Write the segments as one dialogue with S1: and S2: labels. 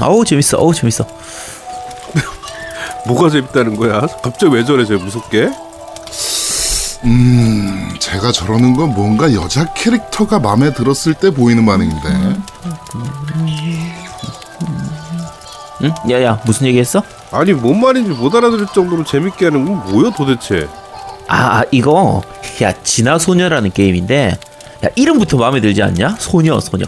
S1: 어우 재밌어. 어우 재밌어.
S2: 뭐가 재밌다는 거야? 갑자기 왜 저래 저 무섭게?
S3: 음, 제가 저러는 건 뭔가 여자 캐릭터가 마음에 들었을 때 보이는 반응인데.
S1: 응? 야야 무슨 얘기했어?
S2: 아니 뭔 말인지 못 알아들을 정도로 재밌게 하는 건 뭐야 도대체?
S1: 아, 아, 이거 야 진화 소녀라는 게임인데 야 이름부터 마음에 들지 않냐? 소녀 소녀.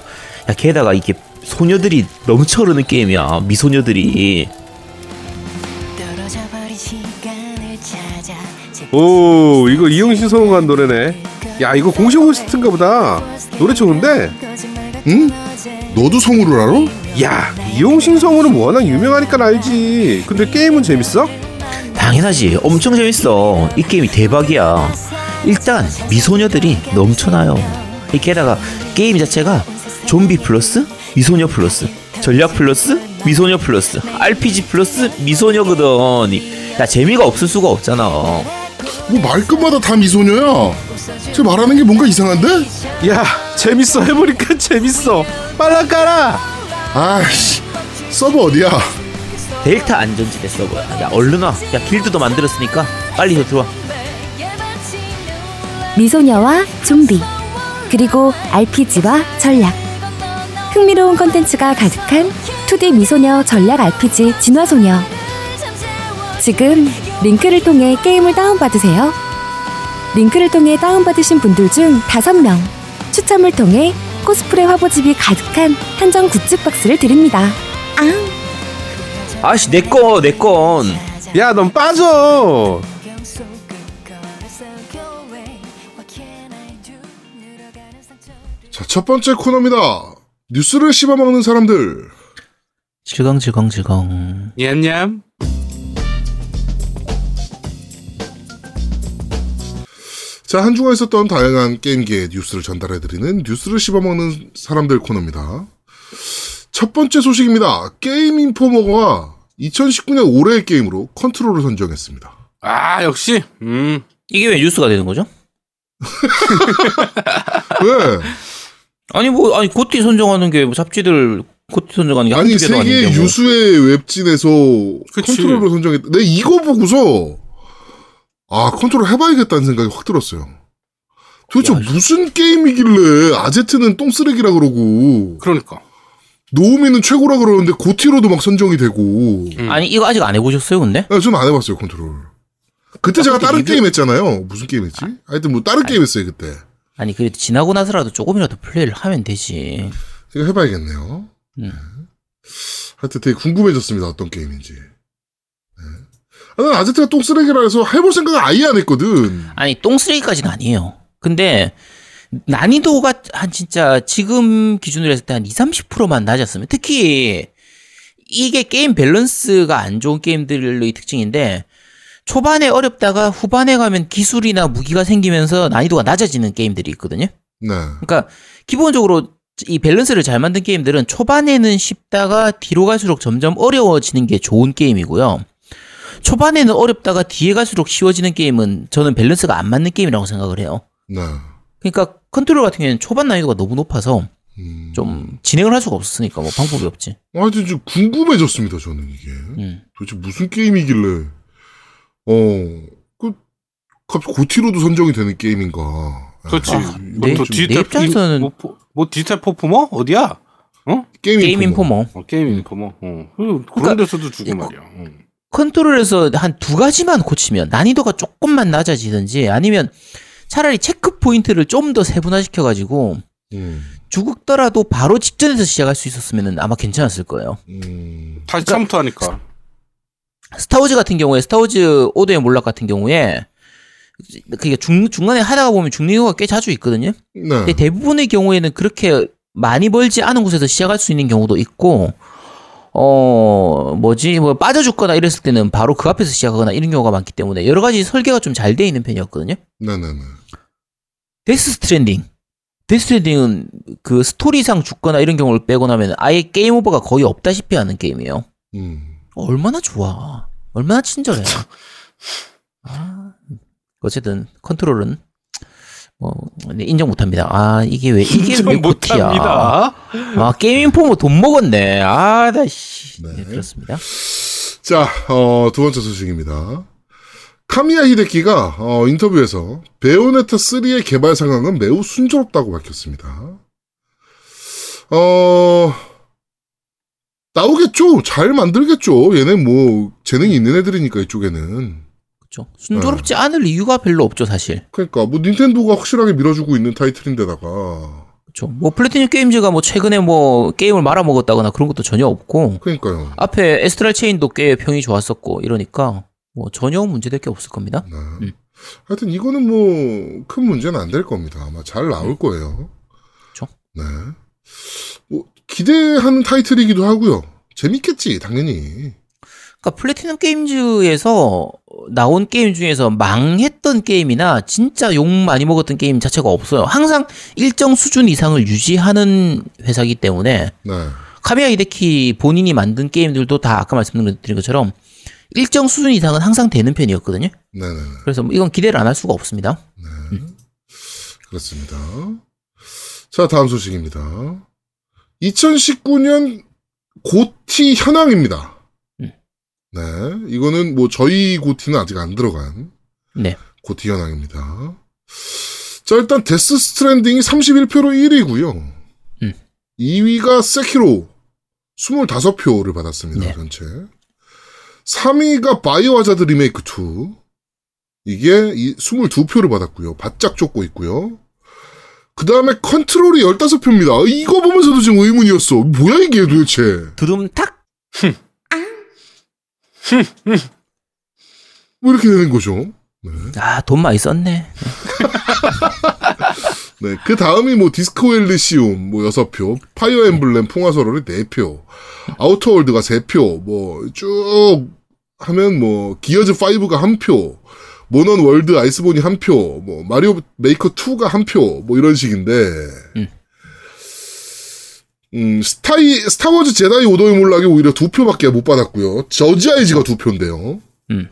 S1: 야 게다가 이게 소녀들이 넘쳐 흐르는 게임이야 미소녀들이.
S2: 오 이거 이용신 성우가 한 노래네. 야 이거 공식 호스트인가 보다. 노래 좋은데?
S3: 응? 너도 성우를 알아?
S2: 야 이용신 성우는 워낙 유명하니까 알지. 근데 게임은 재밌어?
S1: 당연하지. 엄청 재밌어. 이 게임이 대박이야. 일단 미소녀들이 넘쳐나요. 이 게다가 게임 자체가 좀비 플러스 미소녀 플러스 전략 플러스 미소녀 플러스 RPG 플러스 미소녀거든. 이- 야 재미가 없을 수가 없잖아.
S3: 뭐 말끝마다 다 미소녀야. 쟤 말하는 게 뭔가 이상한데?
S2: 야 재밌어 해보니까 재밌어. 빨라 깔아.
S3: 아이씨, 서버 어디야?
S1: 델타 안전지대 서버야. 야 얼른 와. 야 길드도 만들었으니까 빨리 더 들어와.
S4: 미소녀와 좀비 그리고 RPG와 전략 흥미로운 컨텐츠가 가득한 2D 미소녀 전략 RPG 진화소녀 지금 링크를 통해 게임을 다운받으세요 링크를 통해 다운받으신 분들 중 5명 추첨을 통해 코스프레 화보집이 가득한 한정 굿즈 박스를 드립니다 아
S1: 아씨 내꺼 내건.
S2: 야 넌 빠져.
S3: 자, 첫 번째 코너입니다. 뉴스를 씹어먹는 사람들.
S1: 질겅질겅질겅.
S2: 냠냠.
S3: 자, 한 주간 있었던 다양한 게임계의 뉴스를 전달해드리는 뉴스를 씹어먹는 사람들 코너입니다. 첫 번째 소식입니다. Game Informer가 2019년 올해의 게임으로 Control을 선정했습니다.
S2: 아 역시. 음.
S1: 이게 왜 뉴스가 되는 거죠?
S3: 왜?
S1: 아니 뭐 아니 GOTY 선정하는 게뭐 잡지들 GOTY 선정하는 게
S3: 아니, 세계
S1: 뭐.
S3: 유수의 웹진에서
S2: 그치.
S3: Control을 선정했다. 내 이거 보고서, 아, 컨트롤 해봐야겠다는 생각이 확 들었어요. 도대체
S1: 야,
S3: 무슨 게임이길래 아제트는 똥쓰레기라 그러고,
S2: 그러니까.
S3: 노우미는 최고라 그러는데 GOTY로도 막 선정이 되고,
S2: 음.
S1: 아니 이거 아직 안 해보셨어요 근데?
S3: 아, 저는 안 해봤어요, 컨트롤. 그때
S1: 아,
S3: 제가 다른
S1: 이게-
S3: 게임 했잖아요. 무슨 게임 했지? 하여튼 뭐 다른 게임 했어요, 그때.
S1: 아니 그래도 지나고 나서라도 조금이라도 플레이를 하면 되지.
S3: 제가 해봐야겠네요.
S1: 음.
S3: 하여튼 되게 궁금해졌습니다, 어떤 게임인지. 네. 아, 난 아제트가 똥쓰레기라 해서 해볼 생각을 아예 안 했거든.
S1: 아니 똥쓰레기까지는 아니에요. 근데 난이도가 한 진짜 지금 기준으로 했을 때 한 2, 30%만 낮았으면 특히 이게 게임 밸런스가 안 좋은 게임들의 특징인데 초반에 어렵다가 후반에 가면 기술이나 무기가 생기면서 난이도가 낮아지는 게임들이 있거든요.
S3: 네.
S1: 그러니까 기본적으로 이 밸런스를 잘 만든 게임들은 초반에는 쉽다가 뒤로 갈수록 점점 어려워지는 게 좋은 게임이고요. 초반에는 어렵다가 뒤에 갈수록 쉬워지는 게임은 저는 밸런스가 안 맞는 게임이라고 생각을 해요.
S3: 네.
S1: 그러니까 컨트롤 같은 경우에는 초반 난이도가 너무 높아서
S3: 음.
S1: 좀 진행을 할 수가 없었으니까 뭐 방법이 없지.
S3: 하여튼 좀 궁금해졌습니다, 저는 이게.
S1: 음.
S3: 도대체 무슨 게임이길래, 어, 그, 갑자기 GOTY로도 선정이 되는 게임인가.
S2: 그렇지.
S3: 아,
S2: 뭐
S1: 내- 또내
S2: 디지털
S1: 입장에서는-
S2: 뭐, 포- 뭐 디지털 퍼포머 어디야?
S3: 게임,
S1: 게임 인포머.
S2: 어, 게임 인포머. 어. 그-
S1: 그러니까
S2: 데서도 주고 말이야. 응.
S1: 컨트롤에서 한 두 가지만 고치면 난이도가 조금만 낮아지든지 아니면 차라리 체크 포인트를 좀 더 세분화시켜가지고
S3: 음,
S1: 죽더라도 바로 직전에서 시작할 수 있었으면 아마 괜찮았을 거예요.
S3: 음,
S2: 다시
S1: 그러니까
S2: 처음부터 하니까.
S1: 스타워즈 같은 경우에 스타워즈 오더의 몰락 같은 경우에 그게 중, 중간에 하다가 보면 죽는 경우가 꽤 자주 있거든요.
S3: 네.
S1: 근데 대부분의 경우에는 그렇게 많이 멀지 않은 곳에서 시작할 수 있는 경우도 있고 어 뭐지 뭐 빠져 죽거나 이랬을 때는 바로 그 앞에서 시작하거나 이런 경우가 많기 때문에 여러 가지 설계가 좀 잘 돼 있는 편이었거든요.
S3: 네네네.
S1: 데스 스트랜딩 데스 스트랜딩은 그 스토리상 죽거나 이런 경우를 빼고 나면 아예 게임 오버가 거의 없다시피 하는 게임이에요.
S3: 음.
S1: 얼마나 좋아. 얼마나 친절해. 아, 어쨌든 컨트롤은 뭐 네, 인정 못합니다. 아 이게 왜 이게 왜?
S2: 못합니다.
S1: 아 게임 인포머 돈 먹었네. 아나 씨. 네, 그렇습니다.
S3: 자, 어, 두 번째 소식입니다. 카미야 히데키가 어, 인터뷰에서 베요네타 3의 개발 상황은 매우 순조롭다고 밝혔습니다. 어, 나오겠죠. 잘 만들겠죠. 얘네 뭐 재능이 있는 애들이니까 이쪽에는.
S1: 그렇죠. 순조롭지 않을 이유가 별로 없죠 사실.
S3: 그러니까 뭐 닌텐도가 확실하게 밀어주고 있는 타이틀인데다가
S1: 그렇죠. 뭐 플래티늄 게임즈가 뭐 최근에 뭐 게임을 말아먹었다거나 그런 것도 전혀 없고
S3: 그러니까요.
S1: 앞에 에스트랄 체인도 꽤 평이 좋았었고 이러니까 뭐 전혀 문제될 게 없을 겁니다.
S3: 네.
S1: 음.
S3: 하여튼 이거는 뭐 큰 문제는 안 될 겁니다. 아마 잘 나올 거예요.
S1: 그쵸.
S3: 네. 뭐 기대하는 타이틀이기도 하고요. 재밌겠지 당연히.
S1: 그러니까 플래티넘 게임즈에서 나온 게임 중에서 망했던 게임이나 진짜 욕 많이 먹었던 게임 자체가 없어요. 항상 일정 수준 이상을 유지하는 회사이기 때문에
S3: 네.
S1: 카미야 히데키 본인이 만든 게임들도 다 아까 말씀드린 것처럼 일정 수준 이상은 항상 되는 편이었거든요.
S3: 네네.
S1: 그래서 뭐 이건 기대를 안 할 수가 없습니다.
S3: 그렇습니다. 자 다음 소식입니다. 2019년 GOTY 현황입니다.
S1: 음.
S3: 네. 이거는 뭐 저희 GOTY는 아직 안 들어간
S1: 네.
S3: GOTY 현황입니다. 자, 일단 데스 스트랜딩이 31표로 1위고요.
S1: 음.
S3: 2위가 세키로 25표를 받았습니다.
S1: 네.
S3: 전체. 3위가 바이오 하자드 리메이크 2. 이게 22표를 받았고요. 바짝 쫓고 있고요. 그 다음에 컨트롤이 15표입니다. 이거 보면서도 지금 의문이었어. 뭐야 이게 도대체.
S1: 두둠탁
S3: 뭐 이렇게 되는 거죠.
S1: 아돈 많이 썼네.
S3: 네, 그 다음이 뭐 디스코 엘리시움 뭐 6표, 파이어 엠블렘 풍화설월이 4표, 아우터 월드가 3표, 뭐 쭉 하면 뭐 기어즈 5가 1표, 모넌 월드 아이스본이 1표, 뭐 마리오 메이커 2가 1표, 뭐 이런 식인데
S1: 음.
S3: 음, 스타이 스타워즈 제다이 오더의 몰락이 오히려 2표밖에 못 받았고요. 저지 아이즈가 2표인데요.
S1: 음.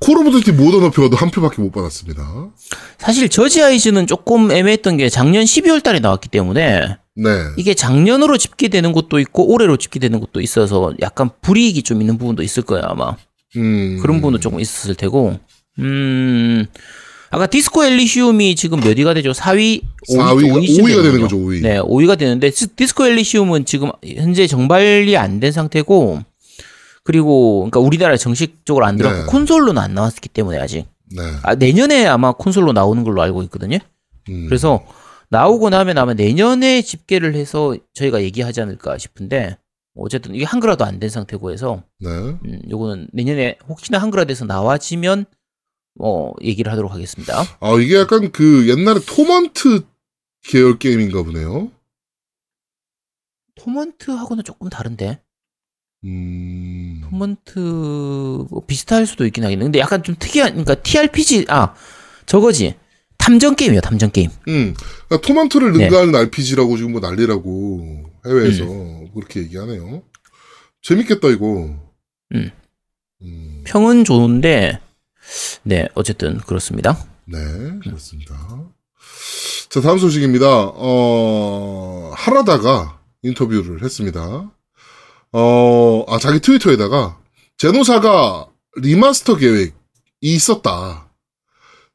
S3: 콜 오브 듀티 모던 워페어도 한 표밖에 못 받았습니다.
S1: 사실 저지 아이즈는 조금 애매했던 게 작년 12월 달에 나왔기 때문에
S3: 네.
S1: 이게 작년으로 집계되는 것도 있고 올해로 집계되는 것도 있어서 약간 불이익이 좀 있는 부분도 있을 거예요 아마
S3: 음.
S1: 그런 부분도 조금 있었을 테고 음 아까 디스코 엘리시움이 지금 몇 위가 되죠 4위
S3: 4위, 5위가 되는 거죠, 5위.
S1: 네 5위가 되는데 디- 디스코 엘리시움은 지금 현재 정발이 안 된 상태고 그리고 그러니까 우리나라에 정식적으로 안 들어갔고
S3: 네.
S1: 콘솔로는 안 나왔기 때문에 아직
S3: 네.
S1: 아, 내년에 아마 콘솔로 나오는 걸로 알고 있거든요
S3: 음.
S1: 그래서 나오고 나면 아마 내년에 집계를 해서 저희가 얘기하지 않을까 싶은데 어쨌든 이게 한글화도 안 된 상태고 해서
S3: 네.
S1: 음, 요거는 내년에 혹시나 한글화돼서 나와지면 어 얘기를 하도록 하겠습니다.
S3: 아, 이게 약간 그 옛날에 토먼트 계열 게임인가 보네요.
S1: 토먼트하고는 조금 다른데
S3: 음.
S1: 토먼트 뭐 비슷할 수도 있긴 하겠네. 근데 약간 좀 특이한 그러니까 TRPG 아 저거지 탐정 게임이에요 탐정 게임.
S3: 음. 그러니까 토먼트를
S1: 네.
S3: 능가하는 RPG라고 지금 뭐 난리라고 해외에서
S1: 음.
S3: 그렇게 얘기하네요. 재밌겠다, 이거.
S1: 음.
S3: 음.
S1: 평은 좋은데 네 어쨌든 그렇습니다.
S3: 네, 그렇습니다. 자, 다음 소식입니다. 어, 하라다가 인터뷰를 했습니다. 어, 아, 자기 트위터에다가 제노사가 remaster 계획이 있었다.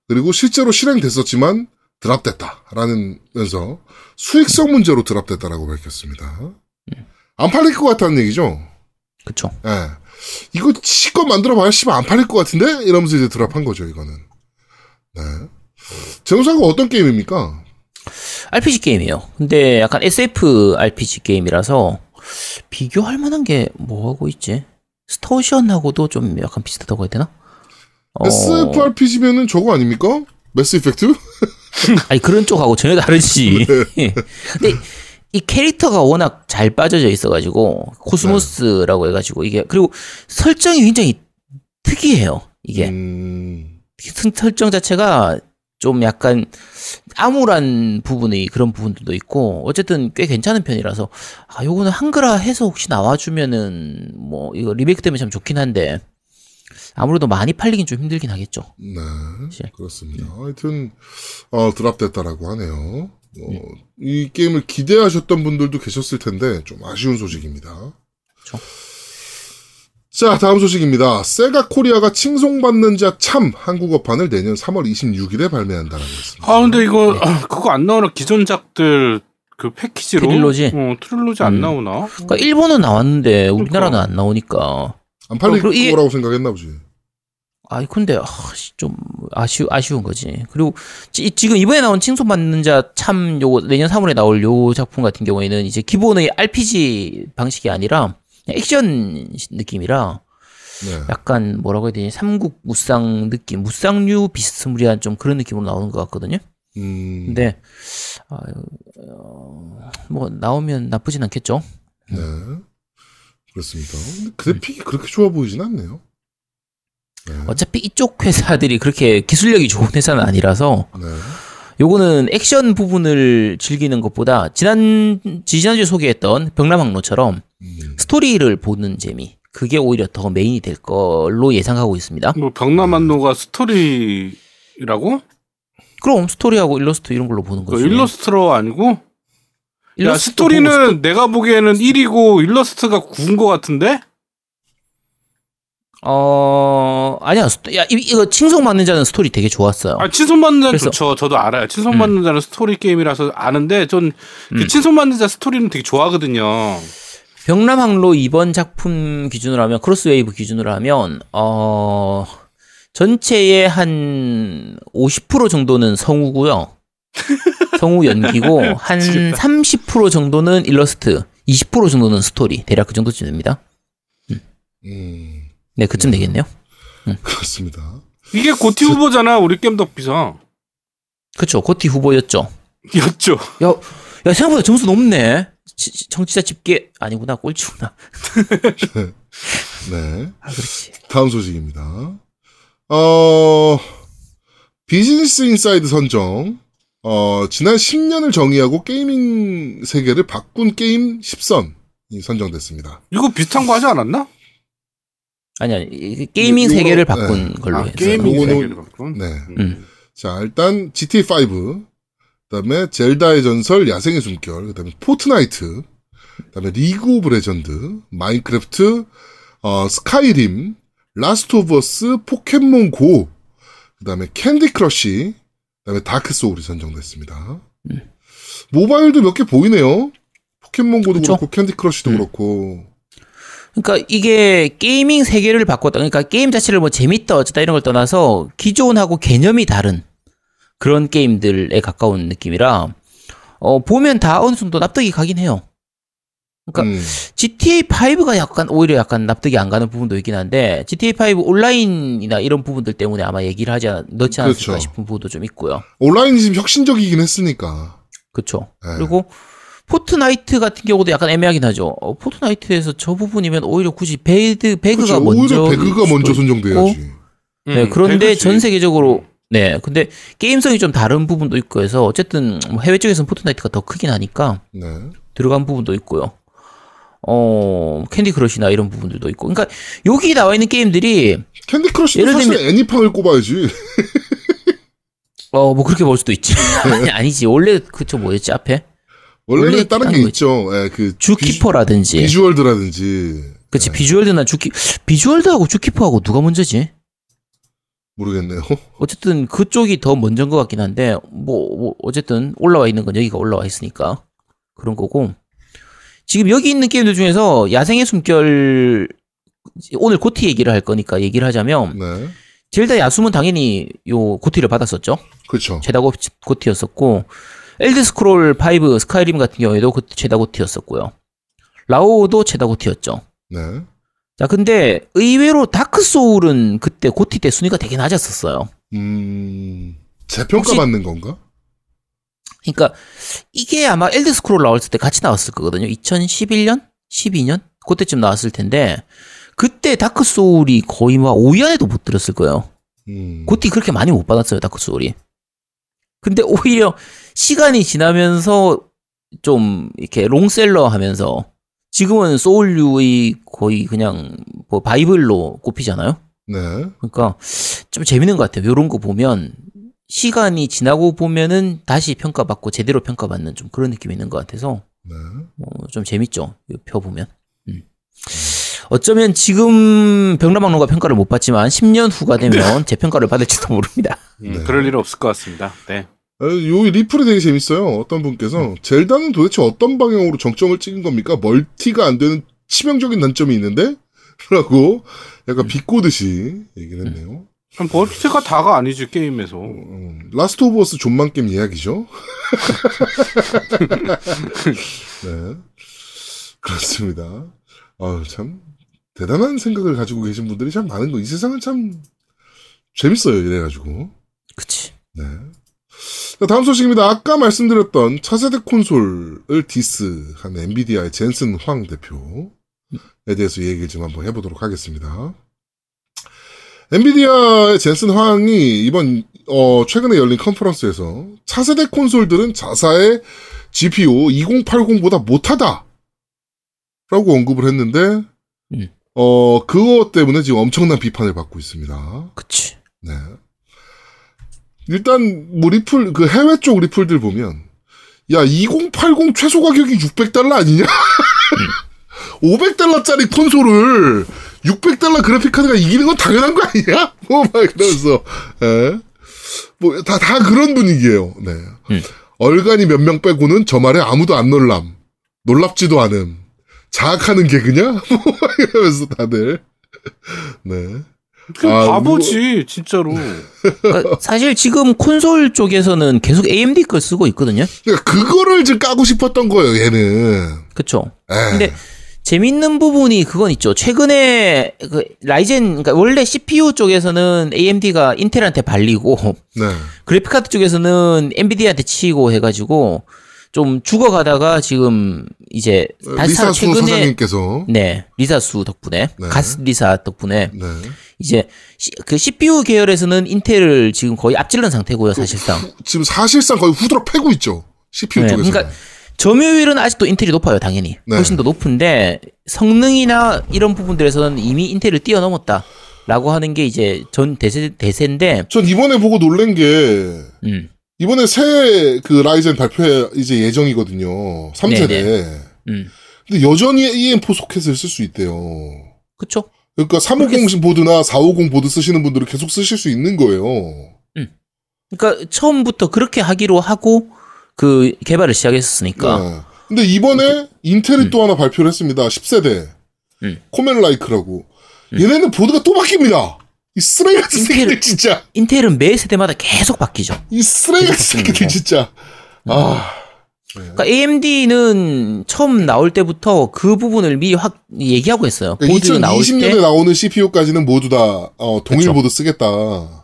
S3: 그리고 실제로 실행됐었지만 drop됐다. 라면서 수익성 문제로 drop됐다라고 밝혔습니다. 안 팔릴 것 같다는 얘기죠?
S1: 그쵸.
S3: 예. 이거 기껏 만들어봐야 씨발 안 팔릴 것 같은데? 이러면서 이제 drop한 거죠, 이거는. 네. 제노사가 어떤 게임입니까?
S1: RPG 게임이에요. 근데 약간 SF RPG 게임이라서 비교할 만한 게 뭐하고 있지? 스타오션하고도 좀 약간 비슷하다고 해야 되나? 어,
S3: SFRPG면은 저거 아닙니까? 매스 이펙트?
S1: 아니 그런 쪽하고 전혀 다르지. 근데 이 캐릭터가 워낙 잘 빠져져 있어가지고 코스모스라고 해가지고 이게 그리고 설정이 굉장히 특이해요. 이게
S3: 음,
S1: 설- 설정 자체가 좀 약간 암울한 부분이 그런 부분들도 있고 어쨌든 꽤 괜찮은 편이라서 아 요거는 한글화 해서 혹시 나와주면은 뭐 이거 리메이크 되면 참 좋긴 한데 아무래도 많이 팔리긴 좀 힘들긴 하겠죠.
S3: 네,
S1: 사실.
S3: 그렇습니다. 하여튼 어, 드랍됐다라고 하네요. 어, 이 게임을 기대하셨던 분들도 계셨을 텐데 좀 아쉬운 소식입니다.
S1: 그쵸.
S3: 자, 다음 소식입니다. 세가 코리아가 칭송받는 자 참 한국어판을 내년 3월 26일에 발매한다라고 했습니다.
S2: 아 근데 이거 아, 그거 안 나오나 기존작들 그 패키지로
S1: 트릴로지?
S2: 어 트릴로지 안
S1: 음.
S2: 나오나?
S1: 그러니까 일본은 나왔는데 우리나라는 안 나오니까.
S3: 안 팔릴
S1: 그리고 이게-
S3: 거라고 생각했나 보지.
S1: 아이 근데 아, 씨, 좀 아쉬 아쉬운 거지. 그리고 지, 지금 이번에 나온 칭송받는 자 참 요거 내년 3월에 나올 요 작품 같은 경우에는 이제 기본의 RPG 방식이 아니라 액션 느낌이라
S3: 네.
S1: 약간 뭐라고 해야 되지? 삼국 무쌍 느낌, 무쌍류 비스무리한 좀 그런 느낌으로 나오는 것 같거든요.
S3: 음,
S1: 근데 아, 어, 뭐 나오면 나쁘진 않겠죠.
S3: 네. 그렇습니다. 근데 그래픽이 그렇게 좋아 보이진 않네요. 네.
S1: 어차피 이쪽 회사들이 그렇게 기술력이 좋은 회사는 아니라서
S3: 네.
S1: 요거는 액션 부분을 즐기는 것보다 지난 지난주에 소개했던 병남항로처럼
S3: 음,
S1: 스토리를 보는 재미 그게 오히려 더 메인이 될 걸로 예상하고 있습니다.
S2: 뭐 병남한노가 스토리라고?
S1: 그럼 스토리하고 일러스트 이런 걸로 보는
S2: 그
S1: 거죠.
S2: 일러스트로 아니고? 야
S1: 일러스트
S2: 스토리는
S1: 보고 스토-
S2: 내가 보기에는 1이고 일러스트가 9인 것 같은데?
S1: 어 아니야 스토- 야 이, 이거 칭송 받는 자는 스토리 되게 좋았어요.
S2: 아 칭송받는 자는
S1: 그래서-
S2: 좋죠. 저도 알아요. 칭송받는 자는 스토리 게임이라서 아는데 전그
S1: 음.
S2: 칭송받는 자 스토리는 되게 좋아하거든요.
S1: 벽람항로 이번 작품 기준으로 하면 크로스웨이브 기준으로 하면 어 전체의 한 50% 정도는 성우고요. 성우 연기고 한 30% 정도는 일러스트, 20% 정도는 스토리. 대략 그 정도쯤 됩니다.
S3: 음,
S1: 네, 그쯤 되겠네요.
S3: 그렇습니다.
S2: 이게 GOTY 후보잖아. 우리 게임 덕비상.
S1: 그쵸. GOTY 후보였죠.
S2: 였죠.
S1: 야, 야 생각보다 점수 높네. 지- 지- 정치자 집계 아니구나 꼴찌구나.
S3: 네.
S1: 아 그렇지.
S3: 다음 소식입니다. 어, 비즈니스 인사이드 선정. 어, 지난 10년을 정의하고 게이밍 세계를 바꾼 게임 10선이 선정됐습니다.
S2: 이거 비슷한 거 하지 않았나?
S1: 아니 아니 이- 게이밍
S3: 요거-
S1: 세계를 바꾼
S3: 네.
S1: 걸로
S2: 아,
S1: 해서.
S2: 게이밍
S3: 요거는-
S2: 세계를 바꾼.
S3: 네.
S1: 음.
S3: 자, 일단 GTA5, 그다음에 젤다의 전설, 야생의 숨결, 그다음에 포트나이트, 그다음에 리그 오브 레전드, 마인크래프트, 어, 스카이림, 라스트 오브 어스, 포켓몬 고, 그다음에 캔디 크러쉬, 그다음에 다크 소울이 선정됐습니다. 모바일도 몇 개 보이네요. 포켓몬 고도? 그렇고 캔디 크러쉬도
S1: 음.
S3: 그렇고.
S1: 그러니까 이게 게이밍 세계를 바꿨다. 그러니까 게임 자체를 뭐 재밌다 어쩌다 이런 걸 떠나서 기존하고 개념이 다른 그런 게임들에 가까운 느낌이라 어 보면 다 어느 정도 납득이 가긴 해요. 그러니까
S3: 음,
S1: GTA 5가 약간 오히려 약간 납득이 안 가는 부분도 있긴 한데 GTA 5 온라인이나 이런 부분들 때문에 아마 얘기를 하지 않, 넣지 않았을까
S3: 그렇죠.
S1: 싶은 부분도 좀 있고요.
S3: 온라인이 지금 혁신적이긴 했으니까.
S1: 그렇죠.
S3: 네.
S1: 그리고 포트나이트 같은 경우도 약간 애매하긴 하죠. 어, 포트나이트에서 저 부분이면 오히려 굳이 배드 배그가
S3: 그렇죠.
S1: 먼저
S3: 오히려 배그가 먼저. 선정돼야지.
S1: 네,
S2: 음,
S1: 그런데
S2: 배그지.
S1: 전 세계적으로 네, 근데 게임성이 좀 다른 부분도 있고 해서 어쨌든 뭐 해외 쪽에서는 포트나이트가 더 크긴 하니까
S3: 네.
S1: 들어간 부분도 있고요. 어, 캔디 크러쉬나 이런 부분들도 있고. 그러니까 여기 나와 있는 게임들이
S3: 캔디 크러쉬도
S1: 예를 들면-
S3: 애니팡을 꼽아야지.
S1: 어, 뭐 그렇게 볼 수도 있지. 아니, 아니지. 원래 그쵸 뭐였지 앞에?
S3: 원래
S1: 원래
S3: 다른 게
S1: 다른 거
S3: 있죠. 예, 그
S1: 주키퍼라든지.
S3: 비주, 얼드라든지
S1: 그치 비주얼드나 주키 비주얼드하고 주키퍼하고 누가 먼저지?
S3: 모르겠네요.
S1: 어쨌든 그쪽이 더 먼저인 것 같긴 한데 뭐, 뭐 어쨌든 올라와 있는 건 여기가 올라와 있으니까 그런 거고 지금 여기 있는 게임들 중에서 야생의 숨결 오늘 고티 얘기를 할 거니까 얘기를 하자면
S3: 네.
S1: 젤다 야숨은 당연히 요 고티를 받았었죠
S3: 그렇죠.
S1: 고- 고티였었고 엘드 스크롤 5 스카이림 같은 경우에도 그 최다 고티였었고요 라오어도 최다 고티였죠
S3: 네.
S1: 자 근데 의외로 다크 소울은 그때 고티 때 순위가 되게 낮았었어요
S3: 음, 재평가 받는 건가?
S1: 그러니까 이게 아마 엘더 스크롤 나왔을 때 같이 나왔을 거거든요. 2011년, 12년 그때쯤 나왔을 텐데 그때 다크 소울이 거의 막 5위 안에도 못 들었을 거예요.
S3: 음.
S1: 고티 그렇게 많이 못 받았어요, 다크 소울이. 근데 오히려 시간이 지나면서 좀 이렇게 롱셀러 하면서 지금은 소울류의 거의 그냥 뭐 바이블로 꼽히잖아요.
S3: 네.
S1: 그러니까 좀 재밌는 것 같아요. 요런 거 보면 시간이 지나고 보면은 다시 평가받고 제대로 평가받는 좀 그런 느낌이 있는 것 같아서
S3: 네.
S1: 어, 좀 재밌죠. 이표 보면. 음. 어쩌면 지금 병라방론가 평가를 못 받지만 10년 후가 되면 재평가를 받을지도 모릅니다.
S5: 음,
S3: 네.
S5: 그럴 일은 없을 것 같습니다. 네.
S3: 어, 요 리플이 되게 재밌어요. 어떤 분께서 젤다는 도대체 어떤 방향으로 정점을 찍은 겁니까? 멀티가 안 되는 치명적인 단점이 있는데? 라고 약간 비꼬듯이 얘기를 했네요.
S5: 그럼 멀티가 다가 아니지 게임에서.
S3: 음, 라스트 오브 어스 존만 게임 이야기죠. 네. 그렇습니다. 아유, 참, 대단한 생각을 가지고 계신 분들이 참 많은 거. 이 세상은 참 재밌어요. 이래가지고.
S1: 그치.
S3: 네. 자, 다음 소식입니다. 아까 말씀드렸던 차세대 콘솔을 디스한 엔비디아의 젠슨 황 대표에 대해서 얘기를 좀 한번 해보도록 하겠습니다. 엔비디아의 젠슨 황이 이번 어, 최근에 열린 컨퍼런스에서 차세대 콘솔들은 자사의 GPU 2080보다 못하다 라고 언급을 했는데
S1: 음.
S3: 어 그것 때문에 지금 엄청난 비판을 받고 있습니다.
S1: 그치.
S3: 네. 일단 뭐 리플 그 해외 쪽 리플들 보면 야 2080 최소 가격이 600달러 아니냐? 500달러짜리 콘솔을 600달러 그래픽 카드가 이기는 건 당연한 거 아니냐? 뭐막 이러면서 예. 뭐다 다 그런 분위기예요. 네.
S1: 음.
S3: 얼간이 몇 명 빼고는 저 말에 아무도 안 놀람. 놀랍지도 않음. 자학하는 개그냐? 뭐 이러면서 다들 네.
S5: 그
S3: 아,
S5: 바보지 진짜로.
S1: 그러니까 사실 지금 콘솔 쪽에서는 계속 AMD 걸 쓰고 있거든요.
S3: 그러니까 그거를 지금 까고 싶었던 거예요, 얘는.
S1: 그쵸.
S3: 에.
S1: 근데 재밌는 부분이 그건 있죠. 최근에 그 라이젠 그러니까 원래 CPU 쪽에서는 AMD가 인텔한테 발리고
S3: 네.
S1: 그래픽 카드 쪽에서는 엔비디아한테 치고 해가지고 좀 죽어가다가 지금 이제 다시 사-
S3: 리사수 사장님께서
S1: 네 리사 수 덕분에
S3: 네.
S1: 가스 리사 덕분에
S3: 네.
S1: 이제 시- 그 CPU 계열에서는 인텔을 지금 거의 앞질른 상태고요 사실상.
S3: 지금 사실상 거의 후드로 패고 있죠. CPU
S1: 네,
S3: 쪽에서.
S1: 그러니까 점유율은 아직도 인텔이 높아요, 당연히.
S3: 네.
S1: 훨씬 더 높은데 성능이나 이런 부분들에서는 이미 인텔을 뛰어넘었다. 라고 하는 게 이제 전 대세 대세인데,
S3: 전 이번에 보고 놀란 게
S1: 음,
S3: 이번에 새 그 라이젠 발표 이제 예정이거든요. 3세대.
S1: 네, 음,
S3: 근데 여전히 EM4 소켓을 쓸 수 있대요.
S1: 그쵸?
S3: 그러니까 350 보드나 450 보드 쓰시는 분들은 계속 쓰실 수 있는 거예요.
S1: 그러니까 처음부터 그렇게 하기로 하고 그 개발을 시작했었으니까,
S3: 네. 근데 이번에 인텔이 또 하나 발표를 했습니다. 10세대.
S1: 음.
S3: 코멘 라이크라고. 얘네는 보드가 또 바뀝니다. 이 쓰레기 같은
S1: 인텔-
S3: 새끼들 진짜.
S1: 인텔은 매 세대마다 계속 바뀌죠.
S3: 이 쓰레기 같은 새끼들 진짜. 아.
S1: 그러니까 AMD는 처음 나올 때부터 그 부분을 미리 확 얘기하고 했어요. 보드 나올
S3: 2020년에
S1: 때,
S3: 그러니까 나오는 CPU까지는 모두 다 어, 동일
S1: 그쵸.
S3: 보드 쓰겠다.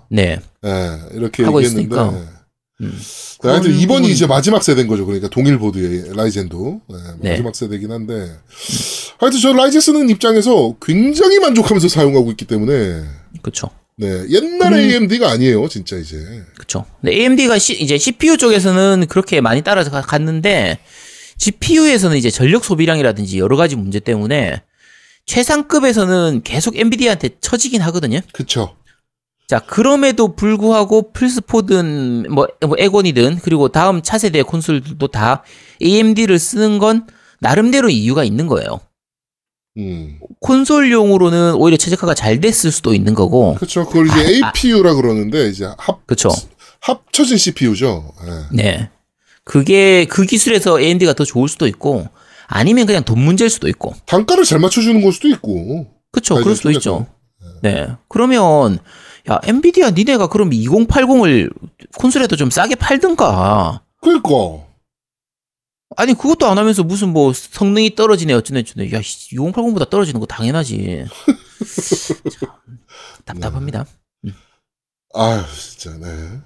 S1: 네,
S3: 예, 이렇게
S1: 하고
S3: 얘기했는데.
S1: 있으니까.
S3: 네,
S1: 음.
S3: 하여튼
S1: 그런
S3: 이번이
S1: 부분이-
S3: 이제 마지막 세대인 거죠. 그러니까 동일 보드의 라이젠도 예,
S1: 네.
S3: 마지막 세대긴 한데. 하여튼 저 라이젠 쓰는 입장에서 굉장히 만족하면서 사용하고 있기 때문에
S1: 그쵸.
S3: 네 옛날
S1: 음.
S3: AMD가 아니에요, 진짜 이제.
S1: 그쵸. 근데 AMD가 이제 CPU 쪽에서는 그렇게 많이 따라서 가- 갔는데 GPU에서는 이제 전력 소비량이라든지 여러 가지 문제 때문에 최상급에서는 계속 엔비디아한테 처지긴 하거든요.
S3: 그쵸.
S1: 자, 그럼에도 불구하고 플스4든 뭐, 뭐 에곤이든 그리고 다음 차세대 콘솔들도 다 AMD를 쓰는 건 나름대로 이유가 있는 거예요.
S3: 음.
S1: 콘솔용으로는 오히려 최적화가 잘 됐을 수도 있는 거고.
S3: 그쵸. 그걸 이제 APU라 그러는데 이제 합
S1: 그쵸.
S3: 합쳐진 CPU죠. 예.
S1: 네. 그게 그 기술에서 AMD가 더 좋을 수도 있고 아니면 그냥 돈 문제일 수도 있고.
S3: 단가를 잘 맞춰 주는 걸 수도 있고. 라이젠
S1: 그럴 수도. 있죠. 네. 그러면 야, 엔비디아 니네가 그럼 2080을 콘솔에도 좀 싸게 팔든가.
S3: 그러니까.
S1: 아니 그것도 안 하면서 무슨 뭐 성능이 떨어지네 어쩌네 어쩌네. 야, 2080보다 떨어지는 거 당연하지. 참, 답답합니다.
S3: 아유, 진짜, 네.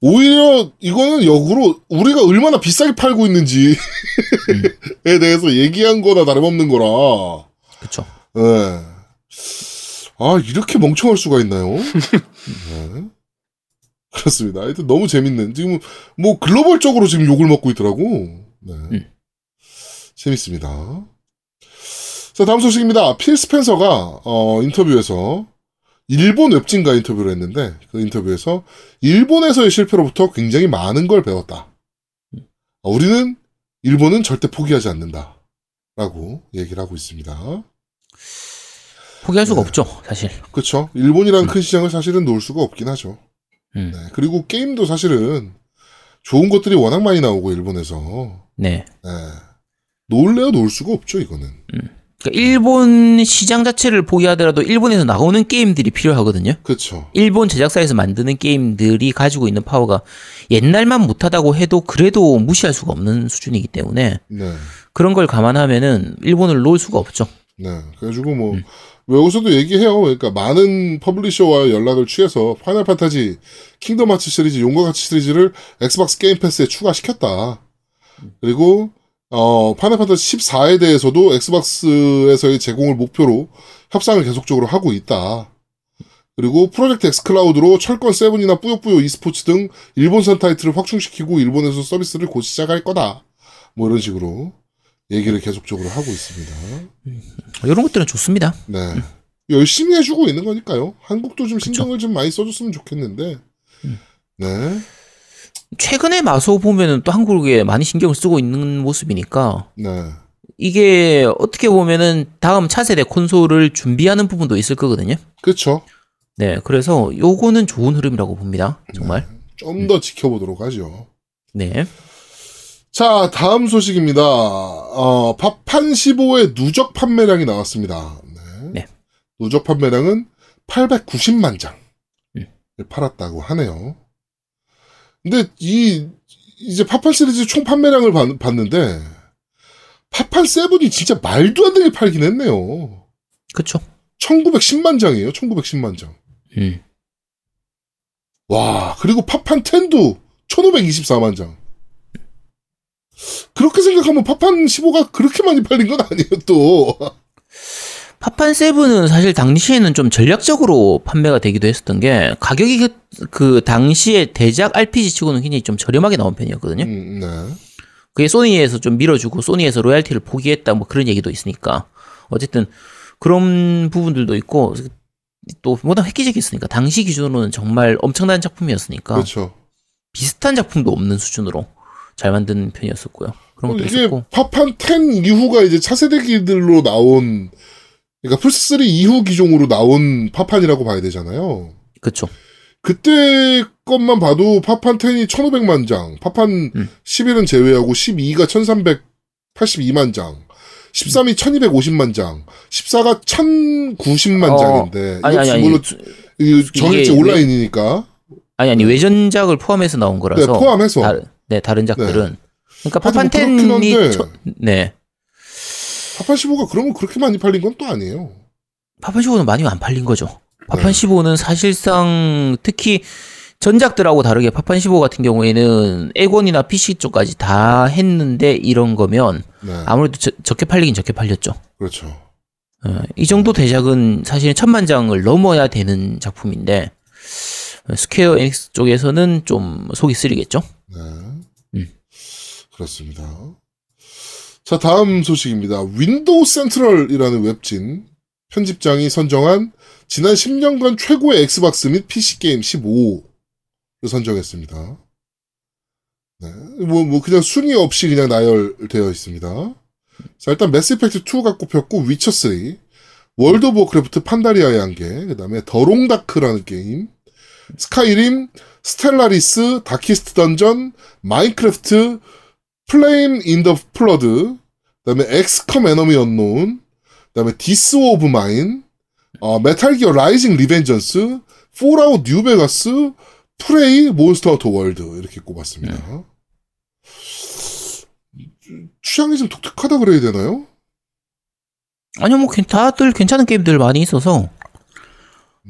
S3: 오히려 이거는 역으로 우리가 얼마나 비싸게 팔고 있는지에 대해서 얘기한 거나 다름없는 거라.
S1: 그쵸.
S3: 네. 아, 이렇게 멍청할 수가 있나요? 네. 그렇습니다. 하여튼 너무 재밌는. 지금 뭐 글로벌적으로 지금 욕을 먹고 있더라고. 네.
S1: 음.
S3: 재밌습니다. 자, 다음 소식입니다. 필 스펜서가 어, 인터뷰에서 일본 웹진과 인터뷰를 했는데 그 인터뷰에서 일본에서의 실패로부터 굉장히 많은 걸 배웠다. 아, 우리는 일본은 절대 포기하지 않는다. 라고 얘기를 하고 있습니다.
S1: 포기할 수가
S3: 네.
S1: 없죠, 사실.
S3: 그렇죠. 일본이라는 큰 시장을 사실은 놓을 수가 없긴 하죠.
S1: 음.
S3: 네. 그리고 게임도 사실은 좋은 것들이 워낙 많이 나오고 일본에서
S1: 네.
S3: 네. 놓을래야 놓을 수가 없죠 이거는.
S1: 그러니까 일본 시장 자체를 포기하더라도 일본에서 나오는 게임들이 필요하거든요.
S3: 그렇죠.
S1: 일본 제작사에서 만드는 게임들이 가지고 있는 파워가 옛날만 못하다고 해도 그래도 무시할 수가 없는 수준이기 때문에
S3: 네.
S1: 그런 걸 감안하면은 일본을 놓을 수가 없죠.
S3: 네. 그래가지고 뭐 외국에서도 얘기해요. 그러니까 많은 퍼블리셔와 연락을 취해서 파이널 판타지, 킹덤 하츠 시리즈, 용과 같이 시리즈를 엑스박스 게임 패스에 추가시켰다. 그리고 어 파이널 판타지 14에 대해서도 엑스박스에서의 제공을 목표로 협상을 계속적으로 하고 있다. 그리고 프로젝트 엑스클라우드로 철권 세븐이나 뿌요뿌요 e스포츠 등 일본산 타이틀을 확충시키고 일본에서 서비스를 곧 시작할 거다. 뭐 이런 식으로 얘기를 계속적으로 하고 있습니다.
S1: 이런 것들은 좋습니다.
S3: 네. 열심히 해주고 있는 거니까요. 한국도 좀 신경을 좀 많이 써줬으면 좋겠는데. 네.
S1: 최근에 마소 보면은 또 한국에 많이 신경을 쓰고 있는 모습이니까
S3: 네.
S1: 이게 어떻게 보면은 다음 차세대 콘솔을 준비하는 부분도 있을 거거든요.
S3: 그쵸.
S1: 네, 그래서 요거는 좋은 흐름이라고 봅니다. 정말.
S3: 좀더 지켜보도록 하죠.
S1: 네.
S3: 자, 다음 소식입니다. 어, 파판 15의 누적 판매량이 나왔습니다. 네.
S1: 네.
S3: 누적 판매량은 890만 장을
S1: 음.
S3: 팔았다고 하네요. 근데 이, 이제 파판 시리즈 총 판매량을 봤, 봤는데, 파판 7이 진짜 말도 안 되게 팔긴 했네요.
S1: 그쵸.
S3: 1910만 장이에요, 1910만 장.
S1: 음.
S3: 와, 그리고 파판 10도 1524만 장. 그렇게 생각하면 파판 15가 그렇게 많이 팔린 건 아니에요, 또.
S1: 파판 세븐은 사실 당시에는 좀 전략적으로 판매가 되기도 했었던 게 가격이 그, 그 당시에 대작 RPG 치고는 굉장히 좀 저렴하게 나온 편이었거든요.
S3: 음, 네.
S1: 그게 소니에서 좀 밀어주고 소니에서 로얄티를 포기했다 뭐 그런 얘기도 있으니까 어쨌든 그런 부분들도 있고 또 워낙 획기적이었으니까 당시 기준으로는 정말 엄청난 작품이었으니까
S3: 그렇죠.
S1: 비슷한 작품도 없는 수준으로 잘 만든 편이었었고요. 그런 것도
S3: 이게
S1: 있었고
S3: 파판 10 이후가 이제 차세대기들로 나온, 그러니까 플스 3 이후 기종으로 나온 파판이라고 봐야 되잖아요.
S1: 그쵸.
S3: 그때 것만 봐도 파판 10이 1500만 장, 파판
S1: 음.
S3: 11은 제외하고 12가 1382만 장, 13이 1250만 장, 14가 1090만
S1: 어,
S3: 장인데,
S1: 아니 아니 아니 이게
S3: 온라인이니까.
S1: 아니 아니 외전작을 포함해서 나온
S3: 네,
S1: 거라서
S3: 포함해서.
S1: 다른, 네 다른 작들은 그러니까
S3: 하여튼
S1: 파판
S3: 뭐 그렇긴 한데.
S1: 10이 저, 네
S3: 파판 15가 그러면 그렇게 많이 팔린 건 또 아니에요.
S1: 파판 15는 많이 안 팔린 거죠. 파판
S3: 네.
S1: 15는 사실상 특히 전작들하고 다르게 파판 15 같은 경우에는 액원이나 PC 쪽까지 다 했는데 이런 거면
S3: 네,
S1: 아무래도 저- 적게 팔리긴 적게 팔렸죠.
S3: 그렇죠.
S1: 어, 이 정도 대작은 사실은 천만 장을 넘어야 되는 작품인데 어, 스퀘어 에닉스 쪽에서는 좀 속이 쓰리겠죠.
S3: 네.
S1: 음.
S3: 그렇습니다. 자, 다음 소식입니다. 윈도우 센트럴이라는 웹진 편집장이 선정한 지난 10년간 최고의 엑스박스 및 PC게임 15를 선정했습니다. 네. 뭐, 뭐, 그냥 순위 없이 그냥 나열되어 있습니다. 자, 일단 매스 이펙트 2가 꼽혔고, 위쳐 3, 월드 오브 워크래프트 판다리아의 안개, 그 다음에 더롱다크라는 게임, 스카이림, 스텔라리스, 다키스트 던전, 마인크래프트, 플레임 인더 플러드, 그다음에 엑스컴 에너미 언노운, 그다음에 디스 오브 마인, 어, 메탈 기어 라이징 리벤전스, 폴아웃 뉴베가스, 프레이 몬스터 헌터 월드 이렇게 꼽았습니다. 취향이 좀 독특하다 그래야 되나요?
S1: 아니요, 뭐 괜- 다들 괜찮은 게임들 많이 있어서
S3: 네.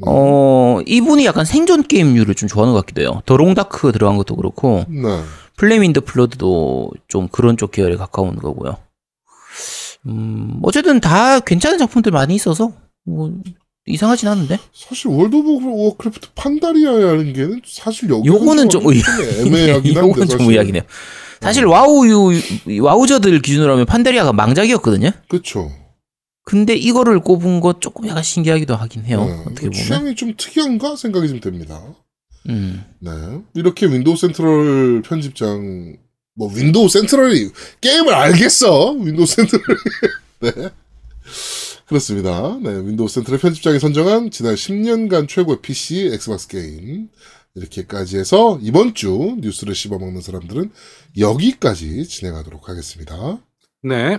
S1: 어 이분이 약간 생존 게임류를 좀 좋아하는 것 같기도 해요. 더롱다크 들어간 것도 그렇고
S3: 네.
S1: 인더 플러드도 좀 그런 쪽 계열에 가까운 거고요. 음 어쨌든 다 괜찮은 작품들 많이 있어서 뭐 이상하진 않은데
S3: 사실 월드 오브 워크래프트 판다리아라는 게는 사실 여기
S1: 요거는 좀
S3: 애매하긴 한데
S1: 요거는 좀. 의아하긴 해요. 사실 와우 유 와우저들 기준으로 하면 판데리아가 망작이었거든요.
S3: 그렇죠.
S1: 근데 이거를 꼽은 거 조금 약간 신기하기도 하긴 해요.
S3: 네,
S1: 어떻게 보면.
S3: 취향이 좀 특이한가 생각이 좀 됩니다.
S1: 음.
S3: 네. 이렇게 윈도우 센트럴 편집장, 뭐, 윈도우 센트럴이, 게임을 알겠어! 윈도우 센트럴. 네. 그렇습니다. 네. 윈도우 센트럴 편집장이 선정한 지난 10년간 최고의 PC, 엑스박스 게임. 이렇게까지 해서 이번 주 뉴스를 씹어먹는 사람들은 여기까지 진행하도록 하겠습니다.
S5: 네.